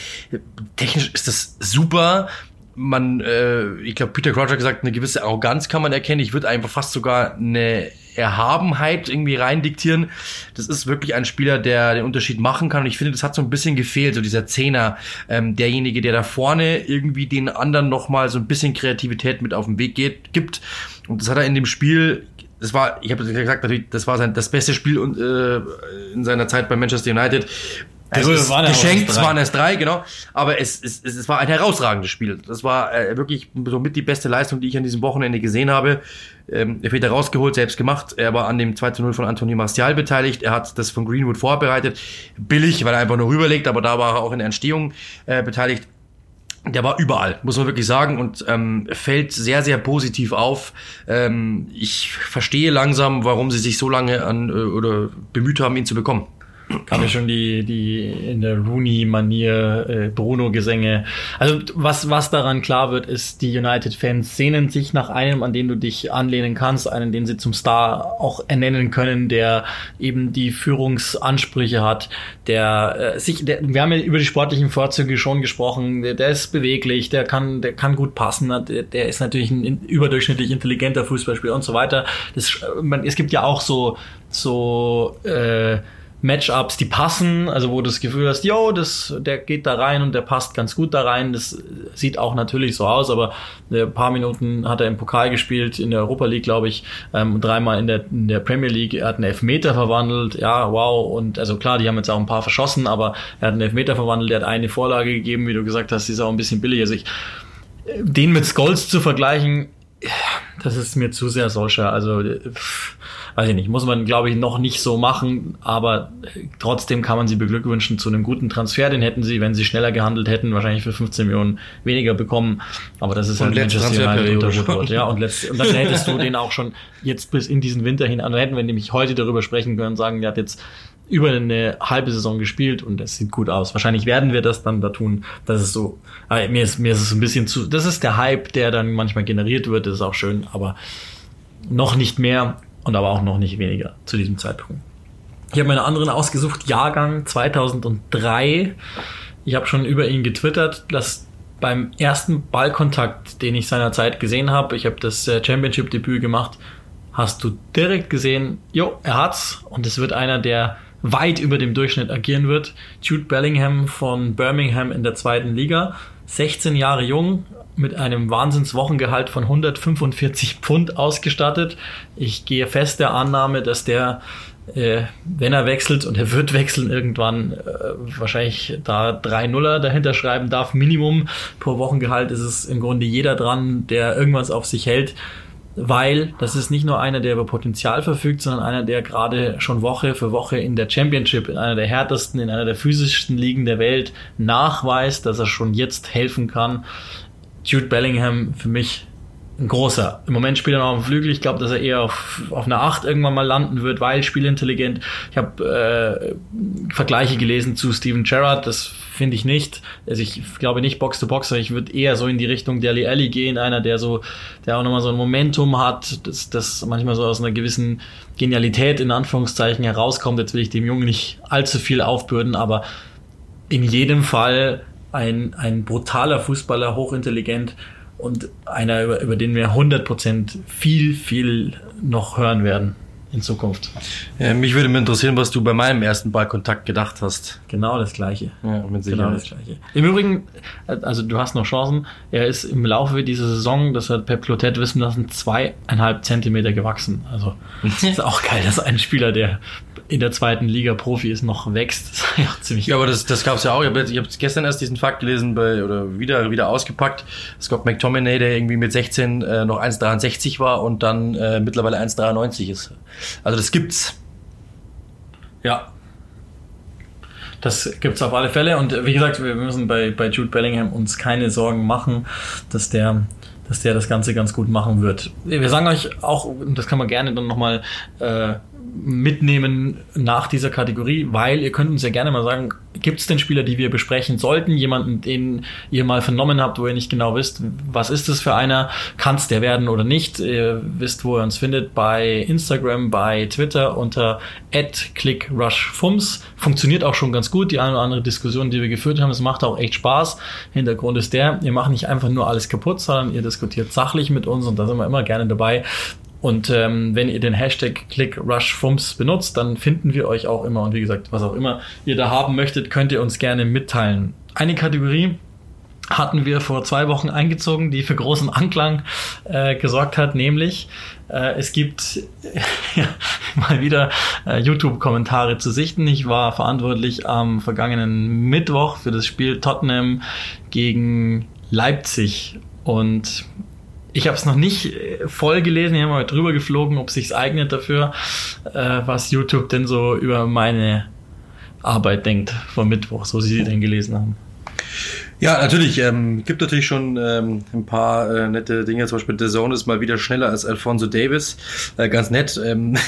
Speaker 3: technisch ist das super man, äh, ich glaube, Peter Crouch hat gesagt, eine gewisse Arroganz kann man erkennen. Ich würde einfach fast sogar eine Erhabenheit irgendwie rein diktieren. Das ist wirklich ein Spieler, der den Unterschied machen kann. Und ich finde, das hat so ein bisschen gefehlt, so dieser Zehner, ähm, derjenige, der da vorne irgendwie den anderen nochmal so ein bisschen Kreativität mit auf den Weg geht, gibt. Und das hat er in dem Spiel das war, ich habe gesagt, natürlich, das war sein das beste Spiel äh, in seiner Zeit bei Manchester United. Es ist
Speaker 2: waren
Speaker 3: geschenkt,
Speaker 2: erst
Speaker 3: es
Speaker 2: drei.
Speaker 3: waren erst drei, genau. Aber es, es, es, es war ein herausragendes Spiel. Das war äh, wirklich somit die beste Leistung, die ich an diesem Wochenende gesehen habe. Ähm, er wird rausgeholt, selbst gemacht. Er war an dem 2 zu 0 von Anthony Martial beteiligt. Er hat das von Greenwood vorbereitet. Billig, weil er einfach nur rüberlegt, aber da war er auch in der Entstehung äh, beteiligt. Der war überall, muss man wirklich sagen, und ähm, fällt sehr, sehr positiv auf. Ähm, ich verstehe langsam, warum sie sich so lange an äh, oder bemüht haben, ihn zu bekommen.
Speaker 2: Kam ja schon die, die in der Rooney-Manier äh, Bruno-Gesänge. Also was, was daran klar wird, ist, die United-Fans sehnen sich nach einem, an den du dich anlehnen kannst, einen, den sie zum Star auch ernennen können, der eben die Führungsansprüche hat, der äh, sich, der, wir haben ja über die sportlichen Vorzüge schon gesprochen, der, der ist beweglich, der kann, der kann gut passen, der, der ist natürlich ein in- überdurchschnittlich intelligenter Fußballspieler und so weiter. Das, man, es gibt ja auch so, so äh, Matchups, die passen, also wo du das Gefühl hast, yo, das, der geht da rein und der passt ganz gut da rein. Das sieht auch natürlich so aus, aber ein paar Minuten hat er im Pokal gespielt, in der Europa League, glaube ich, ähm, dreimal in der, in der Premier League. Er hat einen Elfmeter verwandelt, ja, wow. Und also klar, die haben jetzt auch ein paar verschossen, aber er hat einen Elfmeter verwandelt, er hat eine Vorlage gegeben, wie du gesagt hast, die ist auch ein bisschen billig. Also ich, den mit Scholes zu vergleichen, das ist mir zu sehr solcher. Also, pff, weiß ich nicht, muss man, glaube ich, noch nicht so machen, aber äh, trotzdem kann man sie beglückwünschen zu einem guten Transfer. Den hätten sie, wenn sie schneller gehandelt hätten, wahrscheinlich für 15 Millionen weniger bekommen. Aber das ist
Speaker 3: Und
Speaker 2: halt Manchester United unter. Woodward. Ja, und, letzt, und dann hättest du den auch schon jetzt bis in diesen Winter hin, also hätten wir nämlich heute darüber sprechen können und sagen, der hat jetzt über eine halbe Saison gespielt und es sieht gut aus. Wahrscheinlich werden wir das dann da tun. Das ist so, aber mir ist, mir ist es ein bisschen zu, das ist der Hype, der dann manchmal generiert wird, das ist auch schön, aber noch nicht mehr und aber auch noch nicht weniger zu diesem Zeitpunkt. Ich habe meine anderen ausgesucht, Jahrgang 2003. Ich habe schon über ihn getwittert, dass beim ersten Ballkontakt, den ich seinerzeit gesehen habe, ich habe das äh, Championship-Debüt gemacht, hast du direkt gesehen, jo, er hat's und es wird einer, der weit über dem Durchschnitt agieren wird. Jude Bellingham von Birmingham in der zweiten Liga, 16 Jahre jung, mit einem Wahnsinnswochengehalt von 145 Pfund ausgestattet. Ich gehe fest der Annahme, dass der, äh, wenn er wechselt und er wird (laughs) wechseln irgendwann, äh, wahrscheinlich da drei Nuller dahinter schreiben darf. Minimum pro Wochengehalt ist es im Grunde jeder dran, der irgendwas auf sich hält weil das ist nicht nur einer, der über Potenzial verfügt, sondern einer, der gerade schon Woche für Woche in der Championship, in einer der härtesten, in einer der physischsten Ligen der Welt nachweist, dass er schon jetzt helfen kann. Jude Bellingham für mich ein großer. Im Moment spielt er noch auf dem Flügel. Ich glaube, dass er eher auf, auf einer 8 irgendwann mal landen wird, weil spielintelligent. Ich habe äh, Vergleiche gelesen zu Steven Gerrard. Das finde ich nicht. Also ich glaube nicht Box-to-Box, sondern ich würde eher so in die Richtung Deli Alli gehen. Einer, der so, der auch nochmal so ein Momentum hat, das, das manchmal so aus einer gewissen Genialität in Anführungszeichen herauskommt. Jetzt will ich dem Jungen nicht allzu viel aufbürden, aber in jedem Fall ein, ein brutaler Fußballer, hochintelligent und einer, über, über den wir 100% viel, viel noch hören werden in Zukunft.
Speaker 3: Ja, mich würde mal interessieren, was du bei meinem ersten Ballkontakt gedacht hast.
Speaker 2: Genau das Gleiche.
Speaker 3: Ja, mit
Speaker 2: Genau das Gleiche. Im Übrigen, also du hast noch Chancen. Er ist im Laufe dieser Saison, das hat Pep Clotet wissen lassen, zweieinhalb Zentimeter gewachsen. Also (laughs) ist auch geil, dass ein Spieler, der in der zweiten Liga Profi ist, noch wächst. (laughs) Das ist ja auch ziemlich
Speaker 3: Ja, aber das, das gab's ja auch. Ich habe hab gestern erst diesen Fakt gelesen bei, oder wieder, wieder ausgepackt. Scott McTominay, der irgendwie mit 16 äh, noch 1,63 war und dann äh, mittlerweile 1,93 ist. Also das gibt's.
Speaker 2: Ja. das gibt's auf alle Fälle. Und wie gesagt, wir müssen bei, bei Jude Bellingham uns keine Sorgen machen, dass der dass der das Ganze ganz gut machen wird. Wir sagen euch auch, das kann man gerne dann nochmal äh, mitnehmen nach dieser Kategorie, weil ihr könnt uns ja gerne mal sagen, gibt es denn Spieler, die wir besprechen sollten? Jemanden, den ihr mal vernommen habt, wo ihr nicht genau wisst, was ist das für einer? Kann es der werden oder nicht? Ihr wisst, wo ihr uns findet, bei Instagram, bei Twitter unter @clickrushfums. Funktioniert auch schon ganz gut. Die eine oder andere Diskussion, die wir geführt haben, es macht auch echt Spaß. Hintergrund ist der, ihr macht nicht einfach nur alles kaputt, sondern ihr diskutiert sachlich mit uns und da sind wir immer gerne dabei. Und ähm, wenn ihr den Hashtag ClickRushFumps benutzt, dann finden wir euch auch immer. Und wie gesagt, was auch immer ihr da haben möchtet, könnt ihr uns gerne mitteilen. Eine Kategorie hatten wir vor zwei Wochen eingezogen, die für großen Anklang äh, gesorgt hat, nämlich äh, es gibt (laughs) ja, mal wieder äh, YouTube-Kommentare zu sichten. Ich war verantwortlich am vergangenen Mittwoch für das Spiel Tottenham gegen Leipzig und ich habe es noch nicht äh, voll gelesen, ich habe mal drüber geflogen, ob sich's eignet dafür, äh, was YouTube denn so über meine Arbeit denkt vom Mittwoch, so sie denn gelesen haben.
Speaker 3: Ja, natürlich. Ähm, gibt natürlich schon ähm, ein paar äh, nette Dinge. Zum Beispiel The Zone ist mal wieder schneller als Alfonso Davis. Äh, ganz nett. Ähm,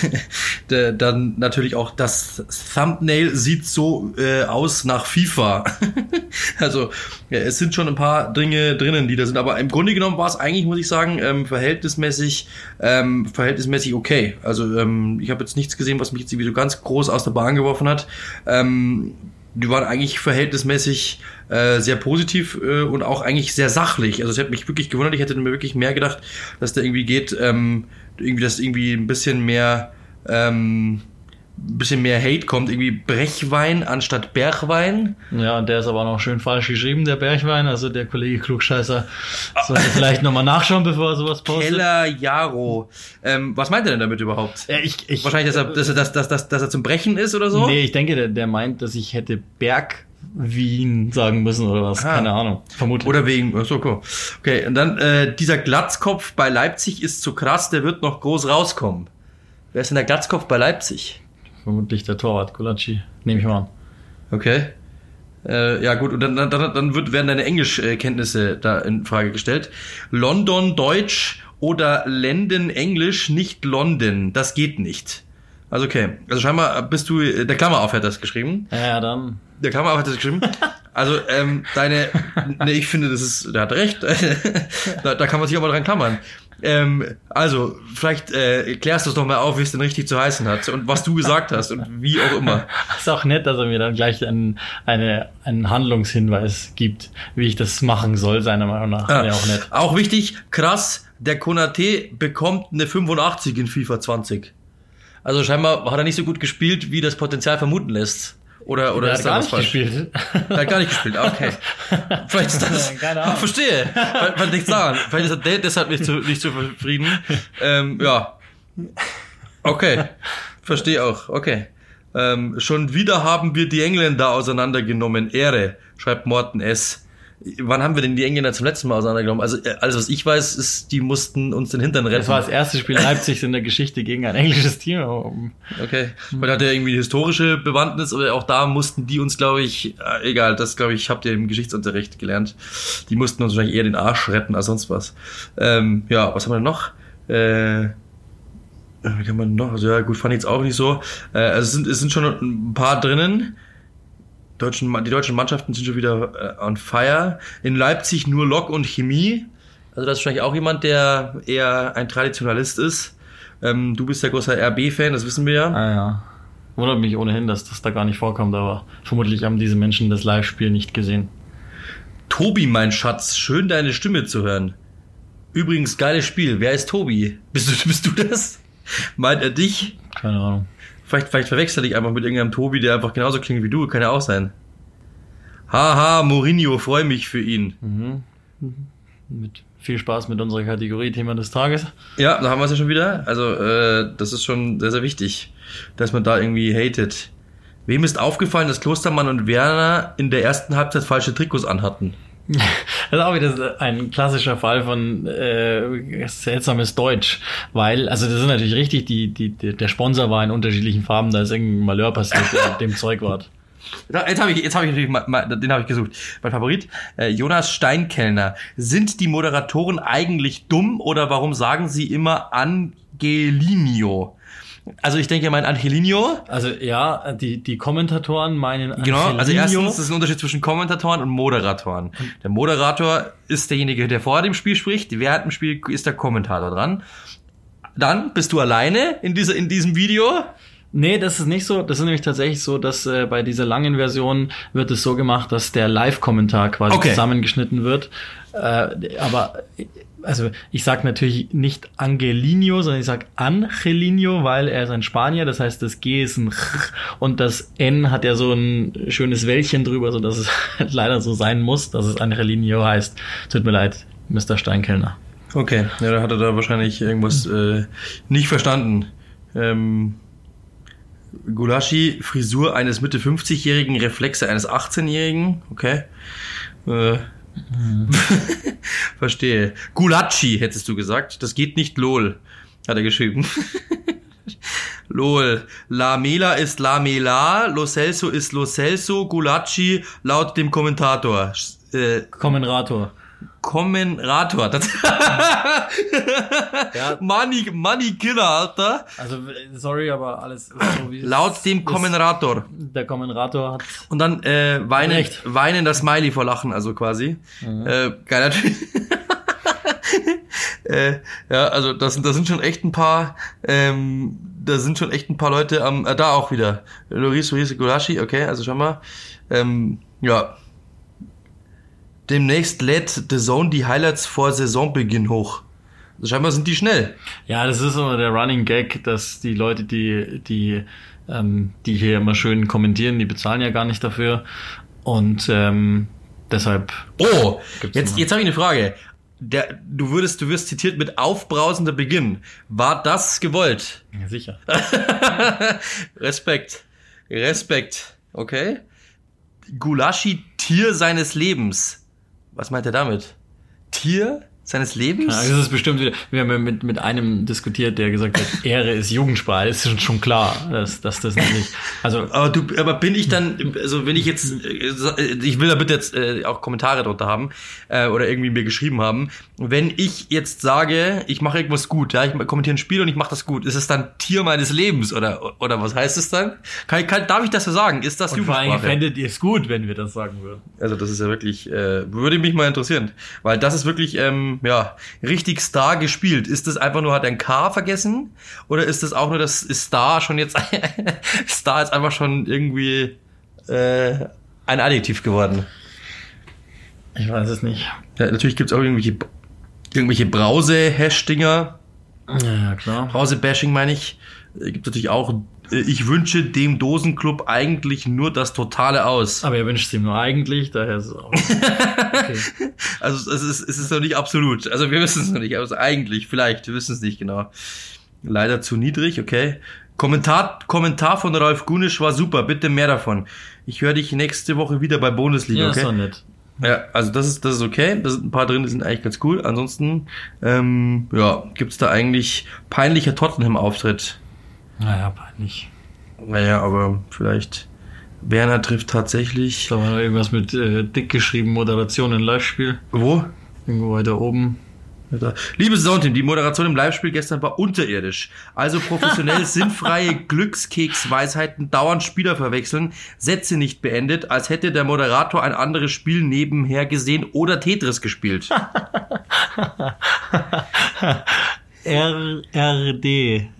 Speaker 3: (laughs) dann natürlich auch das Thumbnail sieht so äh, aus nach FIFA. (laughs) also ja, es sind schon ein paar Dinge drinnen, die da sind. Aber im Grunde genommen war es eigentlich, muss ich sagen, ähm, verhältnismäßig, ähm, verhältnismäßig okay. Also ähm, ich habe jetzt nichts gesehen, was mich jetzt irgendwie so ganz groß aus der Bahn geworfen hat. Ähm, die waren eigentlich verhältnismäßig äh, sehr positiv äh, und auch eigentlich sehr sachlich. Also es hat mich wirklich gewundert. Ich hätte mir wirklich mehr gedacht, dass da irgendwie geht, ähm, irgendwie das irgendwie ein bisschen mehr ähm, bisschen mehr Hate kommt, irgendwie Brechwein anstatt Bergwein.
Speaker 2: Ja, und der ist aber noch schön falsch geschrieben, der Bergwein. Also der Kollege Klugscheißer sollte vielleicht nochmal nachschauen, bevor er sowas postet.
Speaker 3: Keller Jaro. Ähm, was meint er denn damit überhaupt?
Speaker 2: Ja, ich, ich,
Speaker 3: Wahrscheinlich, dass er, dass er, dass, dass, dass, dass er zum Brechen ist oder so?
Speaker 2: Nee, ich denke, der, der meint, dass ich hätte Berg Wien sagen müssen oder was.
Speaker 3: Ah.
Speaker 2: Keine Ahnung. Vermutlich.
Speaker 3: Oder wegen, ach so, cool. Okay, und dann, äh, dieser Glatzkopf bei Leipzig ist zu krass, der wird noch groß rauskommen. Wer ist denn der Glatzkopf bei Leipzig?
Speaker 2: Vermutlich der Torwart, Gulacsi. Nehme ich mal an.
Speaker 3: Okay. Äh, ja gut, und dann, dann, dann wird, werden deine Englischkenntnisse da in Frage gestellt. London Deutsch oder London Englisch, nicht London. Das geht nicht. Also okay. Also scheinbar bist du, der Klammerauf hat das geschrieben.
Speaker 2: Ja, ja, dann.
Speaker 3: Der Klammerauf hat das geschrieben. Also ähm, deine, (laughs) nee, ich finde, das ist, der hat recht. (laughs) da, da kann man sich aber dran klammern. Ähm, also, vielleicht äh, klärst du es doch mal auf, wie es denn richtig zu heißen hat und was du gesagt hast und wie auch immer. (laughs)
Speaker 2: Ist auch nett, dass er mir dann gleich einen, eine, einen Handlungshinweis gibt, wie ich das machen soll, seiner Meinung nach.
Speaker 3: Ja,
Speaker 2: Ja, auch nett.
Speaker 3: Auch wichtig, krass, der Konate bekommt eine 85 in FIFA 20. Also scheinbar hat er nicht so gut gespielt, wie das Potenzial vermuten lässt. Oder, oder
Speaker 2: Der
Speaker 3: ist
Speaker 2: hat
Speaker 3: da
Speaker 2: gar
Speaker 3: was
Speaker 2: nicht
Speaker 3: falsch?
Speaker 2: gespielt.
Speaker 3: Er hat gar nicht gespielt, okay. (laughs) Vielleicht ist das.
Speaker 2: Keine Ahnung.
Speaker 3: Ah, verstehe. Vielleicht, vielleicht liegt's daran. Vielleicht ist der deshalb nicht so, nicht zufrieden. Ähm, ja. Okay. Verstehe auch. Okay. Ähm, schon wieder haben wir die Engländer auseinandergenommen. Ehre, schreibt Morten S. Wann haben wir denn die Engländer zum letzten Mal auseinandergenommen? Also äh, alles, was ich weiß, ist, die mussten uns den Hintern retten.
Speaker 2: Das war das erste Spiel Leipzigs in der Geschichte gegen ein englisches Team.
Speaker 3: Okay. Weil hat ja irgendwie historische Bewandtnis, aber auch da mussten die uns, glaube ich, äh, egal, das glaube ich, habt ihr im Geschichtsunterricht gelernt. Die mussten uns wahrscheinlich eher den Arsch retten als sonst was. Ähm, ja, was haben wir denn noch? Äh, wie kann man noch? Also ja, gut, fand ich jetzt auch nicht so. Äh, also es sind, es sind schon ein paar drinnen. Deutschen, die deutschen Mannschaften sind schon wieder äh, on fire. In Leipzig nur Lok und Chemie. Also das ist wahrscheinlich auch jemand, der eher ein Traditionalist ist. Ähm, du bist ja großer RB-Fan, das wissen wir ja.
Speaker 2: Ah ja. Wundert mich ohnehin, dass das da gar nicht vorkommt, aber vermutlich haben diese Menschen das Live-Spiel nicht gesehen.
Speaker 3: Tobi, mein Schatz, schön deine Stimme zu hören. Übrigens, geiles Spiel. Wer ist Tobi? Bist du, (laughs) bist du das? Meint er dich?
Speaker 2: Keine Ahnung.
Speaker 3: Vielleicht, vielleicht verwechsel ich einfach mit irgendeinem Tobi, der einfach genauso klingt wie du. Kann ja auch sein. Haha, Mourinho, freue mich für ihn.
Speaker 2: Mit viel Spaß mit unserer Kategorie Thema des Tages.
Speaker 3: Ja, da haben wir es ja schon wieder. Also, äh, das ist schon sehr, sehr wichtig, dass man da irgendwie hatet. Wem ist aufgefallen, dass Klostermann und Werner in der ersten Halbzeit falsche Trikots anhatten? (laughs)
Speaker 2: Das ist auch wieder ein klassischer Fall von äh, seltsames Deutsch, weil, also das ist natürlich richtig, die, die, der Sponsor war in unterschiedlichen Farben, da ist irgendein Malheur passiert, der dem Zeug war.
Speaker 3: Da- Jetzt habe ich, jetzt habe ich natürlich, mal, mal, den habe ich gesucht. Mein Favorit, äh, Jonas Steinkellner. Sind die Moderatoren eigentlich dumm oder warum sagen sie immer Angelinio? Also ich denke, mein Angelino,
Speaker 2: Also ja, die, die Kommentatoren meinen
Speaker 3: genau, also
Speaker 2: Angelino.
Speaker 3: erstens, das ist ein Unterschied zwischen Kommentatoren und Moderatoren. Der Moderator ist derjenige, der vor dem Spiel spricht, während dem Spiel ist der Kommentator dran. Dann bist du alleine in, dieser, in diesem Video.
Speaker 2: Nee, das ist nicht so. Das ist nämlich tatsächlich so, dass äh, bei dieser langen Version wird es so gemacht, dass der Live-Kommentar quasi
Speaker 3: Okay.
Speaker 2: zusammengeschnitten wird. Äh, aber also ich sag natürlich nicht Angelino, sondern ich sag Angelino, weil er ist ein Spanier. Das heißt, das G ist ein Ch und das N hat ja so ein schönes Wellchen drüber, so dass es (laughs) halt leider so sein muss, dass es Angelino heißt. Tut mir leid, Mr. Steinkellner.
Speaker 3: Okay, ja, da hat er da wahrscheinlich irgendwas äh, nicht verstanden. Ähm, Gulaschi, Frisur eines Mitte 50-Jährigen, Reflexe eines 18-Jährigen. Okay. Äh, (laughs) Verstehe. Gulacci hättest du gesagt. Das geht nicht LOL, hat er geschrieben. (laughs) LOL. La Mela ist La Mela, Lo Celso ist Lo Celso, Gulacci laut dem Kommentator. Äh,
Speaker 2: Kommentator.
Speaker 3: Kommentator. Das
Speaker 2: Ja.
Speaker 3: Money, Money Killer, Alter.
Speaker 2: Also sorry, aber alles ist so wie
Speaker 3: Laut dem. Kommentator.
Speaker 2: Der Kommentator hat
Speaker 3: Und dann äh, weinen,
Speaker 2: Recht.
Speaker 3: weinen Smiley vor Lachen, also quasi. Äh, geiler Typ. (laughs) äh, ja, also das, sind- das sind schon echt ein paar, ähm, da sind schon echt ein paar Leute am, äh, da auch wieder. Loris Loris Gulashi, okay, also schon mal. Ähm, ja. Demnächst lädt The Zone die Highlights vor Saisonbeginn hoch. Also scheinbar sind die schnell.
Speaker 2: Ja, das ist immer der Running Gag, dass die Leute, die, die, ähm, die hier immer schön kommentieren, die bezahlen ja gar nicht dafür. Und ähm, deshalb.
Speaker 3: Oh, jetzt, jetzt habe ich eine Frage. Der, du würdest, du wirst zitiert mit aufbrausender Beginn. War das gewollt?
Speaker 2: Ja, sicher. (laughs)
Speaker 3: Respekt. Respekt. Okay. Gulaschi, Tier seines Lebens. Was meint er damit? Tier seines Lebens?
Speaker 2: Ja, das ist bestimmt wieder. Wir haben ja mit, mit einem diskutiert, der gesagt hat, (laughs) Ehre ist Jugendsprache. Das ist schon, schon klar, dass, dass das nicht. Also
Speaker 3: Aber du, aber bin ich dann, also wenn ich jetzt, äh, ich will da bitte jetzt äh, auch Kommentare drunter haben äh, oder irgendwie mir geschrieben haben, wenn ich jetzt sage, ich mache irgendwas gut, ja, ich kommentiere ein Spiel und ich mache das gut, ist es dann Tier meines Lebens oder oder was heißt es dann? Kann, kann, darf ich das so sagen? Ist das
Speaker 2: und vor allem
Speaker 3: Jugendsprache?
Speaker 2: fändet ihr es gut, wenn wir das sagen würden.
Speaker 3: Also das ist ja wirklich, äh, würde mich mal interessieren, weil das ist wirklich, ähm, ja, richtig Star gespielt. Ist das einfach nur, hat er ein K vergessen? Oder ist das auch nur, dass ist Star schon jetzt, (laughs) Star ist einfach schon irgendwie äh, ein Adjektiv geworden?
Speaker 2: Ich weiß es nicht.
Speaker 3: Ja, natürlich gibt's auch irgendwelche, irgendwelche Brause-Hash-Dinger,
Speaker 2: Ja, klar.
Speaker 3: Brause-Bashing meine ich. Äh, Gibt natürlich auch, ich wünsche dem Dosenclub eigentlich nur das Totale aus.
Speaker 2: Aber ihr wünscht es ihm nur eigentlich, daher ist es auch. Okay. (laughs)
Speaker 3: Also es ist, es ist noch nicht absolut. Also wir wissen es noch nicht. Also eigentlich, vielleicht, wir wissen es nicht genau. Leider zu niedrig, okay. Kommentar, Kommentar von Ralf Gunisch war super, bitte mehr davon. Ich höre dich nächste Woche wieder bei Bundesliga,
Speaker 2: Ja, ist doch
Speaker 3: okay?
Speaker 2: nett.
Speaker 3: Ja, also das ist, das ist okay. Da sind ein paar drin, die sind eigentlich ganz cool. Ansonsten, ähm, ja, gibt's da eigentlich peinlicher Tottenham-Auftritt.
Speaker 2: Naja, peinlich.
Speaker 3: Naja, aber vielleicht Werner trifft tatsächlich.
Speaker 2: Da war noch irgendwas mit äh, dick geschrieben, Moderation in Live-Spiel.
Speaker 3: Wo?
Speaker 2: Irgendwo weiter oben.
Speaker 3: Liebes Soundteam, die Moderation im Live-Spiel gestern war unterirdisch. Also professionell (laughs) sinnfreie Glückskeksweisheiten dauernd Spieler verwechseln, Sätze nicht beendet, als hätte der Moderator ein anderes Spiel nebenher gesehen oder Tetris gespielt. (laughs)
Speaker 2: RRD.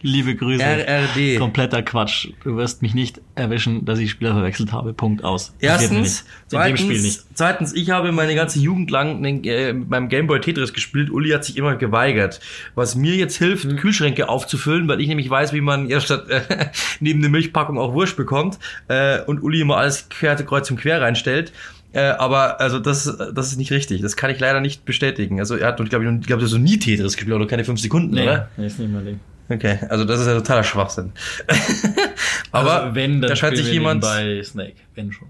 Speaker 2: Liebe Grüße.
Speaker 3: RRD.
Speaker 2: Kompletter Quatsch. Du wirst mich nicht erwischen, dass ich Spieler verwechselt habe. Punkt aus.
Speaker 3: Erstens,
Speaker 2: nicht. In dem Spiel nicht.
Speaker 3: zweitens, zweitens, ich habe meine ganze Jugend lang äh, mit meinem Gameboy Tetris gespielt. Uli hat sich immer geweigert. Was mir jetzt hilft,
Speaker 2: Mhm.
Speaker 3: Kühlschränke aufzufüllen, weil ich nämlich weiß, wie man ja statt äh, (laughs) neben der Milchpackung auch Wurst bekommt äh, und Uli immer alles quer, kreuz und quer reinstellt. Äh, aber also das, das ist nicht richtig. Das kann ich leider nicht bestätigen. Also er hat, glaube ich, glaube ich, so nie Tetris gespielt oder keine fünf Sekunden,
Speaker 2: Nee,
Speaker 3: oder?
Speaker 2: nee, ist nicht mein Ding.
Speaker 3: Okay, also das ist ja totaler Schwachsinn. (laughs) aber
Speaker 2: also, wenn, dann
Speaker 3: da scheint sich jemand
Speaker 2: bei Snake. Wenn schon.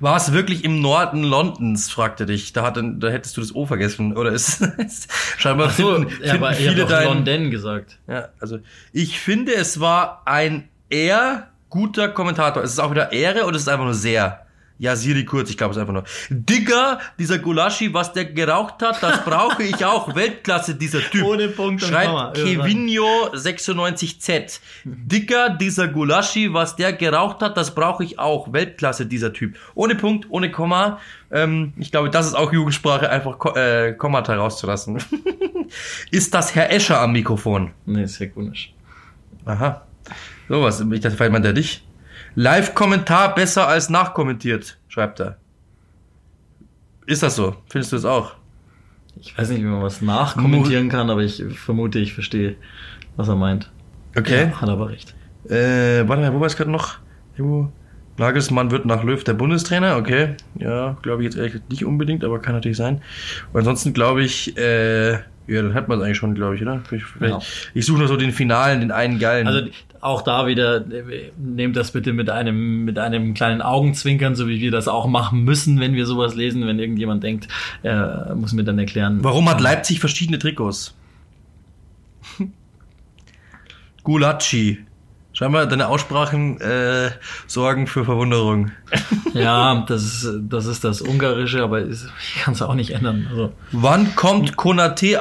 Speaker 3: war es wirklich im Norden Londons, fragte dich. Da, hat, da hättest du das O vergessen. Oder ist, (laughs) ist scheinbar
Speaker 2: So,
Speaker 3: finden,
Speaker 2: ja, aber ich
Speaker 3: viele dein,
Speaker 2: London gesagt.
Speaker 3: Ja, also ich finde, es war ein eher guter Kommentator. Ist es auch wieder Ehre oder ist es einfach nur sehr? Ja, Siri kurz, ich glaube es einfach nur. Digga, dieser Gulaschi, was der geraucht hat, das brauche ich auch. (laughs) Weltklasse, dieser Typ.
Speaker 2: Ohne Punkt und Komma,
Speaker 3: Schreibt Kevinio 96Z. Digga, dieser Gulaschi, was der geraucht hat, das brauche ich auch. Weltklasse, dieser Typ. Ohne Punkt, ohne Komma. Ähm, ich glaube, das ist auch Jugendsprache, einfach Ko äh, Kommata rauszulassen. (laughs) ist das Herr Escher am Mikrofon?
Speaker 2: Nee, ist ja komisch.
Speaker 3: Aha. Sowas, ich dachte, vielleicht meint er dich. Live-Kommentar besser als nachkommentiert, schreibt er. Ist das so? Findest du es auch?
Speaker 2: Ich weiß nicht, wie man was nachkommentieren kann, aber ich vermute, ich verstehe, was er meint.
Speaker 3: Okay.
Speaker 2: Ja, hat aber recht.
Speaker 3: Äh, warte mal, wo war es gerade noch? Irgendwo. Nagelsmann wird nach Löw der Bundestrainer, okay. Ja, glaube ich jetzt ehrlich nicht unbedingt, aber kann natürlich sein. Und ansonsten glaube ich, äh, ja, dann hat man es eigentlich schon, glaube ich, oder? Ich,
Speaker 2: Ja.
Speaker 3: ich suche nur so den Finalen, den einen geilen.
Speaker 2: Also auch da wieder, äh, nehmt das bitte mit einem, mit einem kleinen Augenzwinkern, so wie wir das auch machen müssen, wenn wir sowas lesen, wenn irgendjemand denkt, er muss mir dann erklären.
Speaker 3: Warum hat Leipzig verschiedene Trikots? (laughs) Gulacci. Scheinbar deine Aussprachen äh, sorgen für Verwunderung. (laughs)
Speaker 2: Ja, das ist, das ist das Ungarische, aber ich kann es auch nicht ändern. Also,
Speaker 3: Wann kommt Konate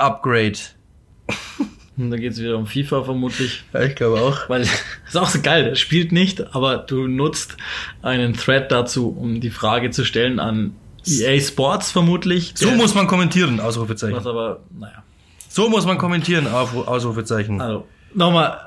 Speaker 3: (laughs) Upgrade?
Speaker 2: da geht es wieder um FIFA vermutlich.
Speaker 3: Ja, ich glaube auch.
Speaker 2: Weil (laughs) ist auch so geil, der spielt nicht, aber du nutzt einen Thread dazu, um die Frage zu stellen an EA Sports vermutlich.
Speaker 3: So muss man kommentieren, Ausrufezeichen.
Speaker 2: was aber, naja.
Speaker 3: So muss man kommentieren, Ausrufezeichen.
Speaker 2: Also, nochmal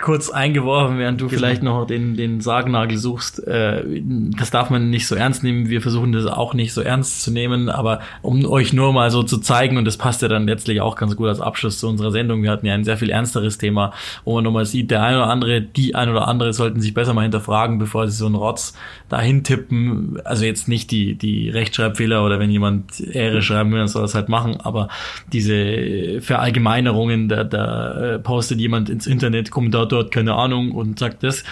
Speaker 2: kurz eingeworfen, während du vielleicht noch den, den Sargnagel suchst. Äh, das darf man nicht so ernst nehmen. Wir versuchen das auch nicht so ernst zu nehmen, aber um euch nur mal so zu zeigen, und das passt ja dann letztlich auch ganz gut als Abschluss zu unserer Sendung. Wir hatten ja ein sehr viel ernsteres Thema, wo man nochmal sieht, der ein oder andere, die ein oder andere sollten sich besser mal hinterfragen, bevor sie so einen Rotz dahin tippen. Also jetzt nicht die, die Rechtschreibfehler oder wenn jemand Ehre schreiben will, dann soll das halt machen, aber diese Verallgemeinerungen, da, da äh, postet jemand ins Internet, Kommentator hat keine Ahnung und sagt das,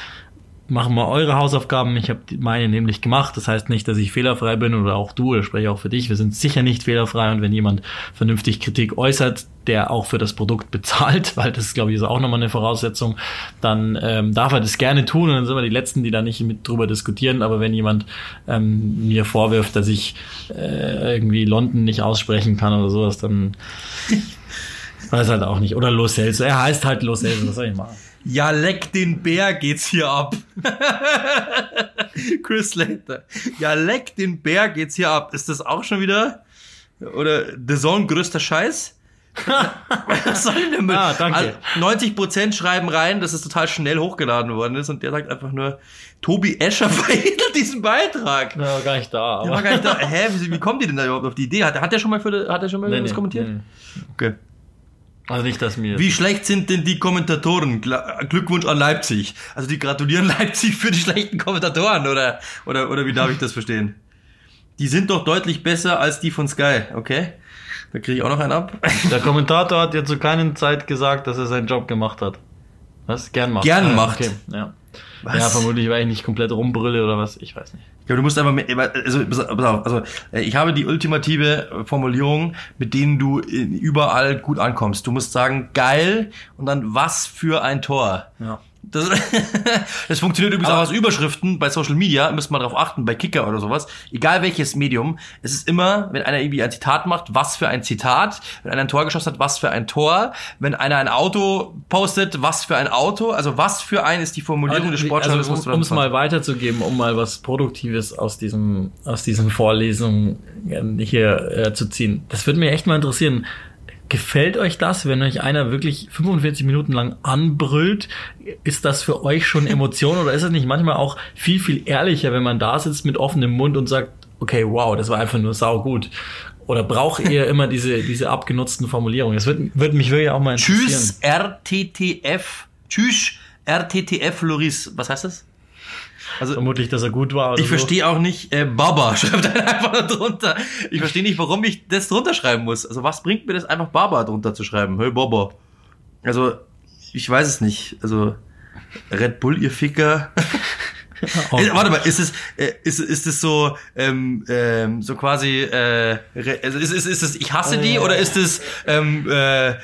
Speaker 2: machen wir eure Hausaufgaben. Ich habe meine nämlich gemacht. Das heißt nicht, dass ich fehlerfrei bin oder auch du, oder spreche auch für dich. Wir sind sicher nicht fehlerfrei und wenn jemand vernünftig Kritik äußert, der auch für das Produkt bezahlt, (laughs) weil das, glaube ich, ist auch nochmal eine Voraussetzung, dann ähm, darf er das gerne tun und dann sind wir die Letzten, die da nicht mit drüber diskutieren. Aber wenn jemand ähm, mir vorwirft, dass ich äh, irgendwie London nicht aussprechen kann oder sowas, dann (laughs) weiß halt auch nicht. Oder Los Celso. Er heißt halt Los Celso, was soll ich machen?
Speaker 3: Ja, leck den Bär geht's hier ab. (laughs) Chris Slater. Ja, leck den Bär geht's hier ab. Ist das auch schon wieder? Oder The Zone größter Scheiß? (laughs) Was soll denn damit?
Speaker 2: Ah, danke.
Speaker 3: Also 90% schreiben rein, dass es total schnell hochgeladen worden ist und der sagt einfach nur, Tobi Escher (laughs) verhindert diesen Beitrag.
Speaker 2: Ja, gar nicht da.
Speaker 3: Der war
Speaker 2: Aber
Speaker 3: gar nicht da. Hä, wie, wie kommt die denn da überhaupt auf die Idee? Hat, hat der schon mal für, hat er schon mal
Speaker 2: Nee,
Speaker 3: was
Speaker 2: nee,
Speaker 3: kommentiert?
Speaker 2: nee.
Speaker 3: Okay.
Speaker 2: Also nicht, dass mir.
Speaker 3: Wie schlecht sind denn die Kommentatoren? Glückwunsch an Leipzig. Also die gratulieren (laughs) Leipzig für die schlechten Kommentatoren oder oder oder wie darf ich das verstehen? Die sind doch deutlich besser als die von Sky, okay? Da kriege ich auch noch einen ab.
Speaker 2: Der Kommentator hat ja zu keiner Zeit gesagt, dass er seinen Job gemacht hat. Was? Gern macht.
Speaker 3: Gern
Speaker 2: Ah,
Speaker 3: macht.
Speaker 2: Okay, ja.
Speaker 3: Was?
Speaker 2: Ja, vermutlich, weil ich nicht komplett rumbrülle oder was. Ich weiß nicht.
Speaker 3: Glaube, du musst einfach, mehr, also, pass auf, also, äh, ich habe die ultimative Formulierung, mit denen du überall gut ankommst. Du musst sagen, geil, und dann was für ein Tor.
Speaker 2: Ja.
Speaker 3: Das, (laughs) das funktioniert übrigens
Speaker 2: Aber-
Speaker 3: auch als Überschriften bei Social Media, müsst man darauf achten, bei Kicker oder sowas. Egal welches Medium, es ist immer, wenn einer irgendwie ein Zitat macht, was für ein Zitat, wenn einer ein Tor geschossen hat, was für ein Tor, wenn einer ein Auto postet, was für ein Auto, also was für ein ist die Formulierung des Sportjournalismus.
Speaker 2: Also, um es mal weiterzugeben, um mal was Produktives aus diesem, aus diesen Vorlesungen hier äh, zu ziehen. Das würde mich echt mal interessieren. Gefällt euch das, wenn euch einer wirklich 45 Minuten lang anbrüllt? Ist das für euch schon (laughs) Emotion oder ist es nicht manchmal auch viel, viel ehrlicher, wenn man da sitzt mit offenem Mund und sagt, okay, wow, das war einfach nur sau gut? Oder braucht (laughs) ihr immer diese, diese abgenutzten Formulierungen? Das würde würd mich wirklich auch mal interessieren.
Speaker 3: Tschüss RTTF. Tschüss RTTF Loris. Was heißt das? Also
Speaker 2: Vermutlich, dass er gut war. Oder
Speaker 3: ich
Speaker 2: so.
Speaker 3: verstehe auch nicht, äh, Baba (laughs) schreibt dann einfach da drunter. Ich verstehe nicht, warum ich das drunter schreiben muss. Also was bringt mir das einfach Baba drunter zu schreiben? Hey Baba. Also ich weiß es nicht. Also Red Bull, ihr Ficker. (laughs) Äh, warte mal, ist es, äh, ist, ist es so, ähm, ähm, so quasi, äh, also ist, ist, ist es, ich hasse die, oder ist es, ähm, äh,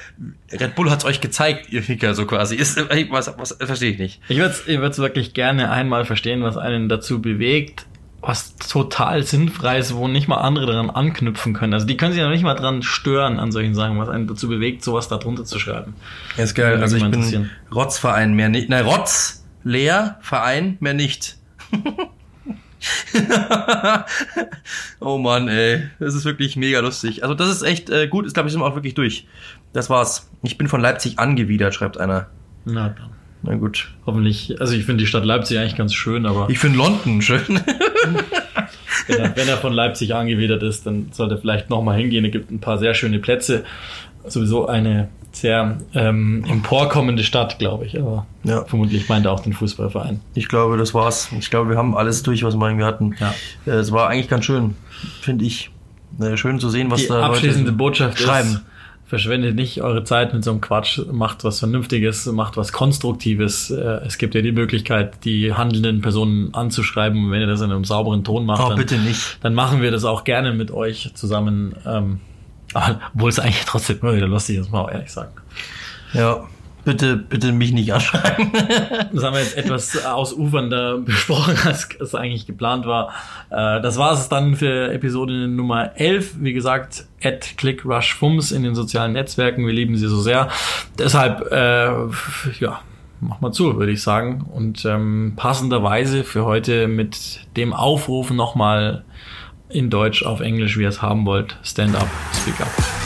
Speaker 3: Red Bull hat's euch gezeigt, ihr Ficker, so quasi. Ist, äh, was, was, verstehe ich nicht.
Speaker 2: Ich würde es ich würd's wirklich gerne einmal verstehen, was einen dazu bewegt, was total sinnfrei ist, wo nicht mal andere daran anknüpfen können. Also die können sich ja nicht mal dran stören an solchen Sachen, was einen dazu bewegt, sowas da drunter zu schreiben.
Speaker 3: Ja, ist geil. Also ich bin. Rotzverein mehr nicht. Nein, Rotz, leer, Verein mehr nicht. (laughs) oh Mann, ey. Das ist wirklich mega lustig. Also das ist echt äh, gut. Ist, glaube ich, sind wir auch wirklich durch. Das war's. Ich bin von Leipzig angewidert, schreibt einer.
Speaker 2: Na dann.
Speaker 3: Na gut.
Speaker 2: Hoffentlich, also ich finde die Stadt Leipzig eigentlich ganz schön, aber
Speaker 3: Ich finde London schön. (laughs)
Speaker 2: wenn er, wenn er von Leipzig angewidert ist, dann sollte er vielleicht nochmal hingehen. Es gibt ein paar sehr schöne Plätze. Sowieso eine sehr ähm, emporkommende Stadt, glaube ich. Aber
Speaker 3: Ja.
Speaker 2: vermutlich meint er auch den Fußballverein.
Speaker 3: Ich glaube, das war's. Ich glaube, wir haben alles durch, was wir irgendwie hatten.
Speaker 2: Ja.
Speaker 3: Äh, Es war eigentlich ganz schön, finde ich. Äh, Schön zu sehen, was
Speaker 2: Die
Speaker 3: da
Speaker 2: abschließende
Speaker 3: Leute
Speaker 2: Botschaft
Speaker 3: schreiben.
Speaker 2: ist, verschwendet nicht eure Zeit mit so einem Quatsch, macht was Vernünftiges, macht was Konstruktives. Äh, Es gibt ja die Möglichkeit, die handelnden Personen anzuschreiben. Und wenn ihr das in einem sauberen Ton macht,
Speaker 3: Oh,
Speaker 2: dann,
Speaker 3: bitte nicht.
Speaker 2: dann machen wir das auch gerne mit euch zusammen. Aber- obwohl es eigentlich trotzdem immer wieder lustig ist, muss man auch ehrlich sagen.
Speaker 3: Ja, bitte, bitte mich nicht anschreiben. (laughs)
Speaker 2: Das haben wir jetzt etwas ausufernder besprochen, als es eigentlich geplant war. Äh, Das war es dann für Episode Nummer 11. Wie gesagt, at ClickRushFums in den sozialen Netzwerken. Wir lieben sie so sehr. Deshalb, äh, ja, mach mal zu, würde ich sagen. Und ähm, passenderweise für heute mit dem Aufruf nochmal in Deutsch auf Englisch, wie ihr es haben wollt. Stand up, speak up.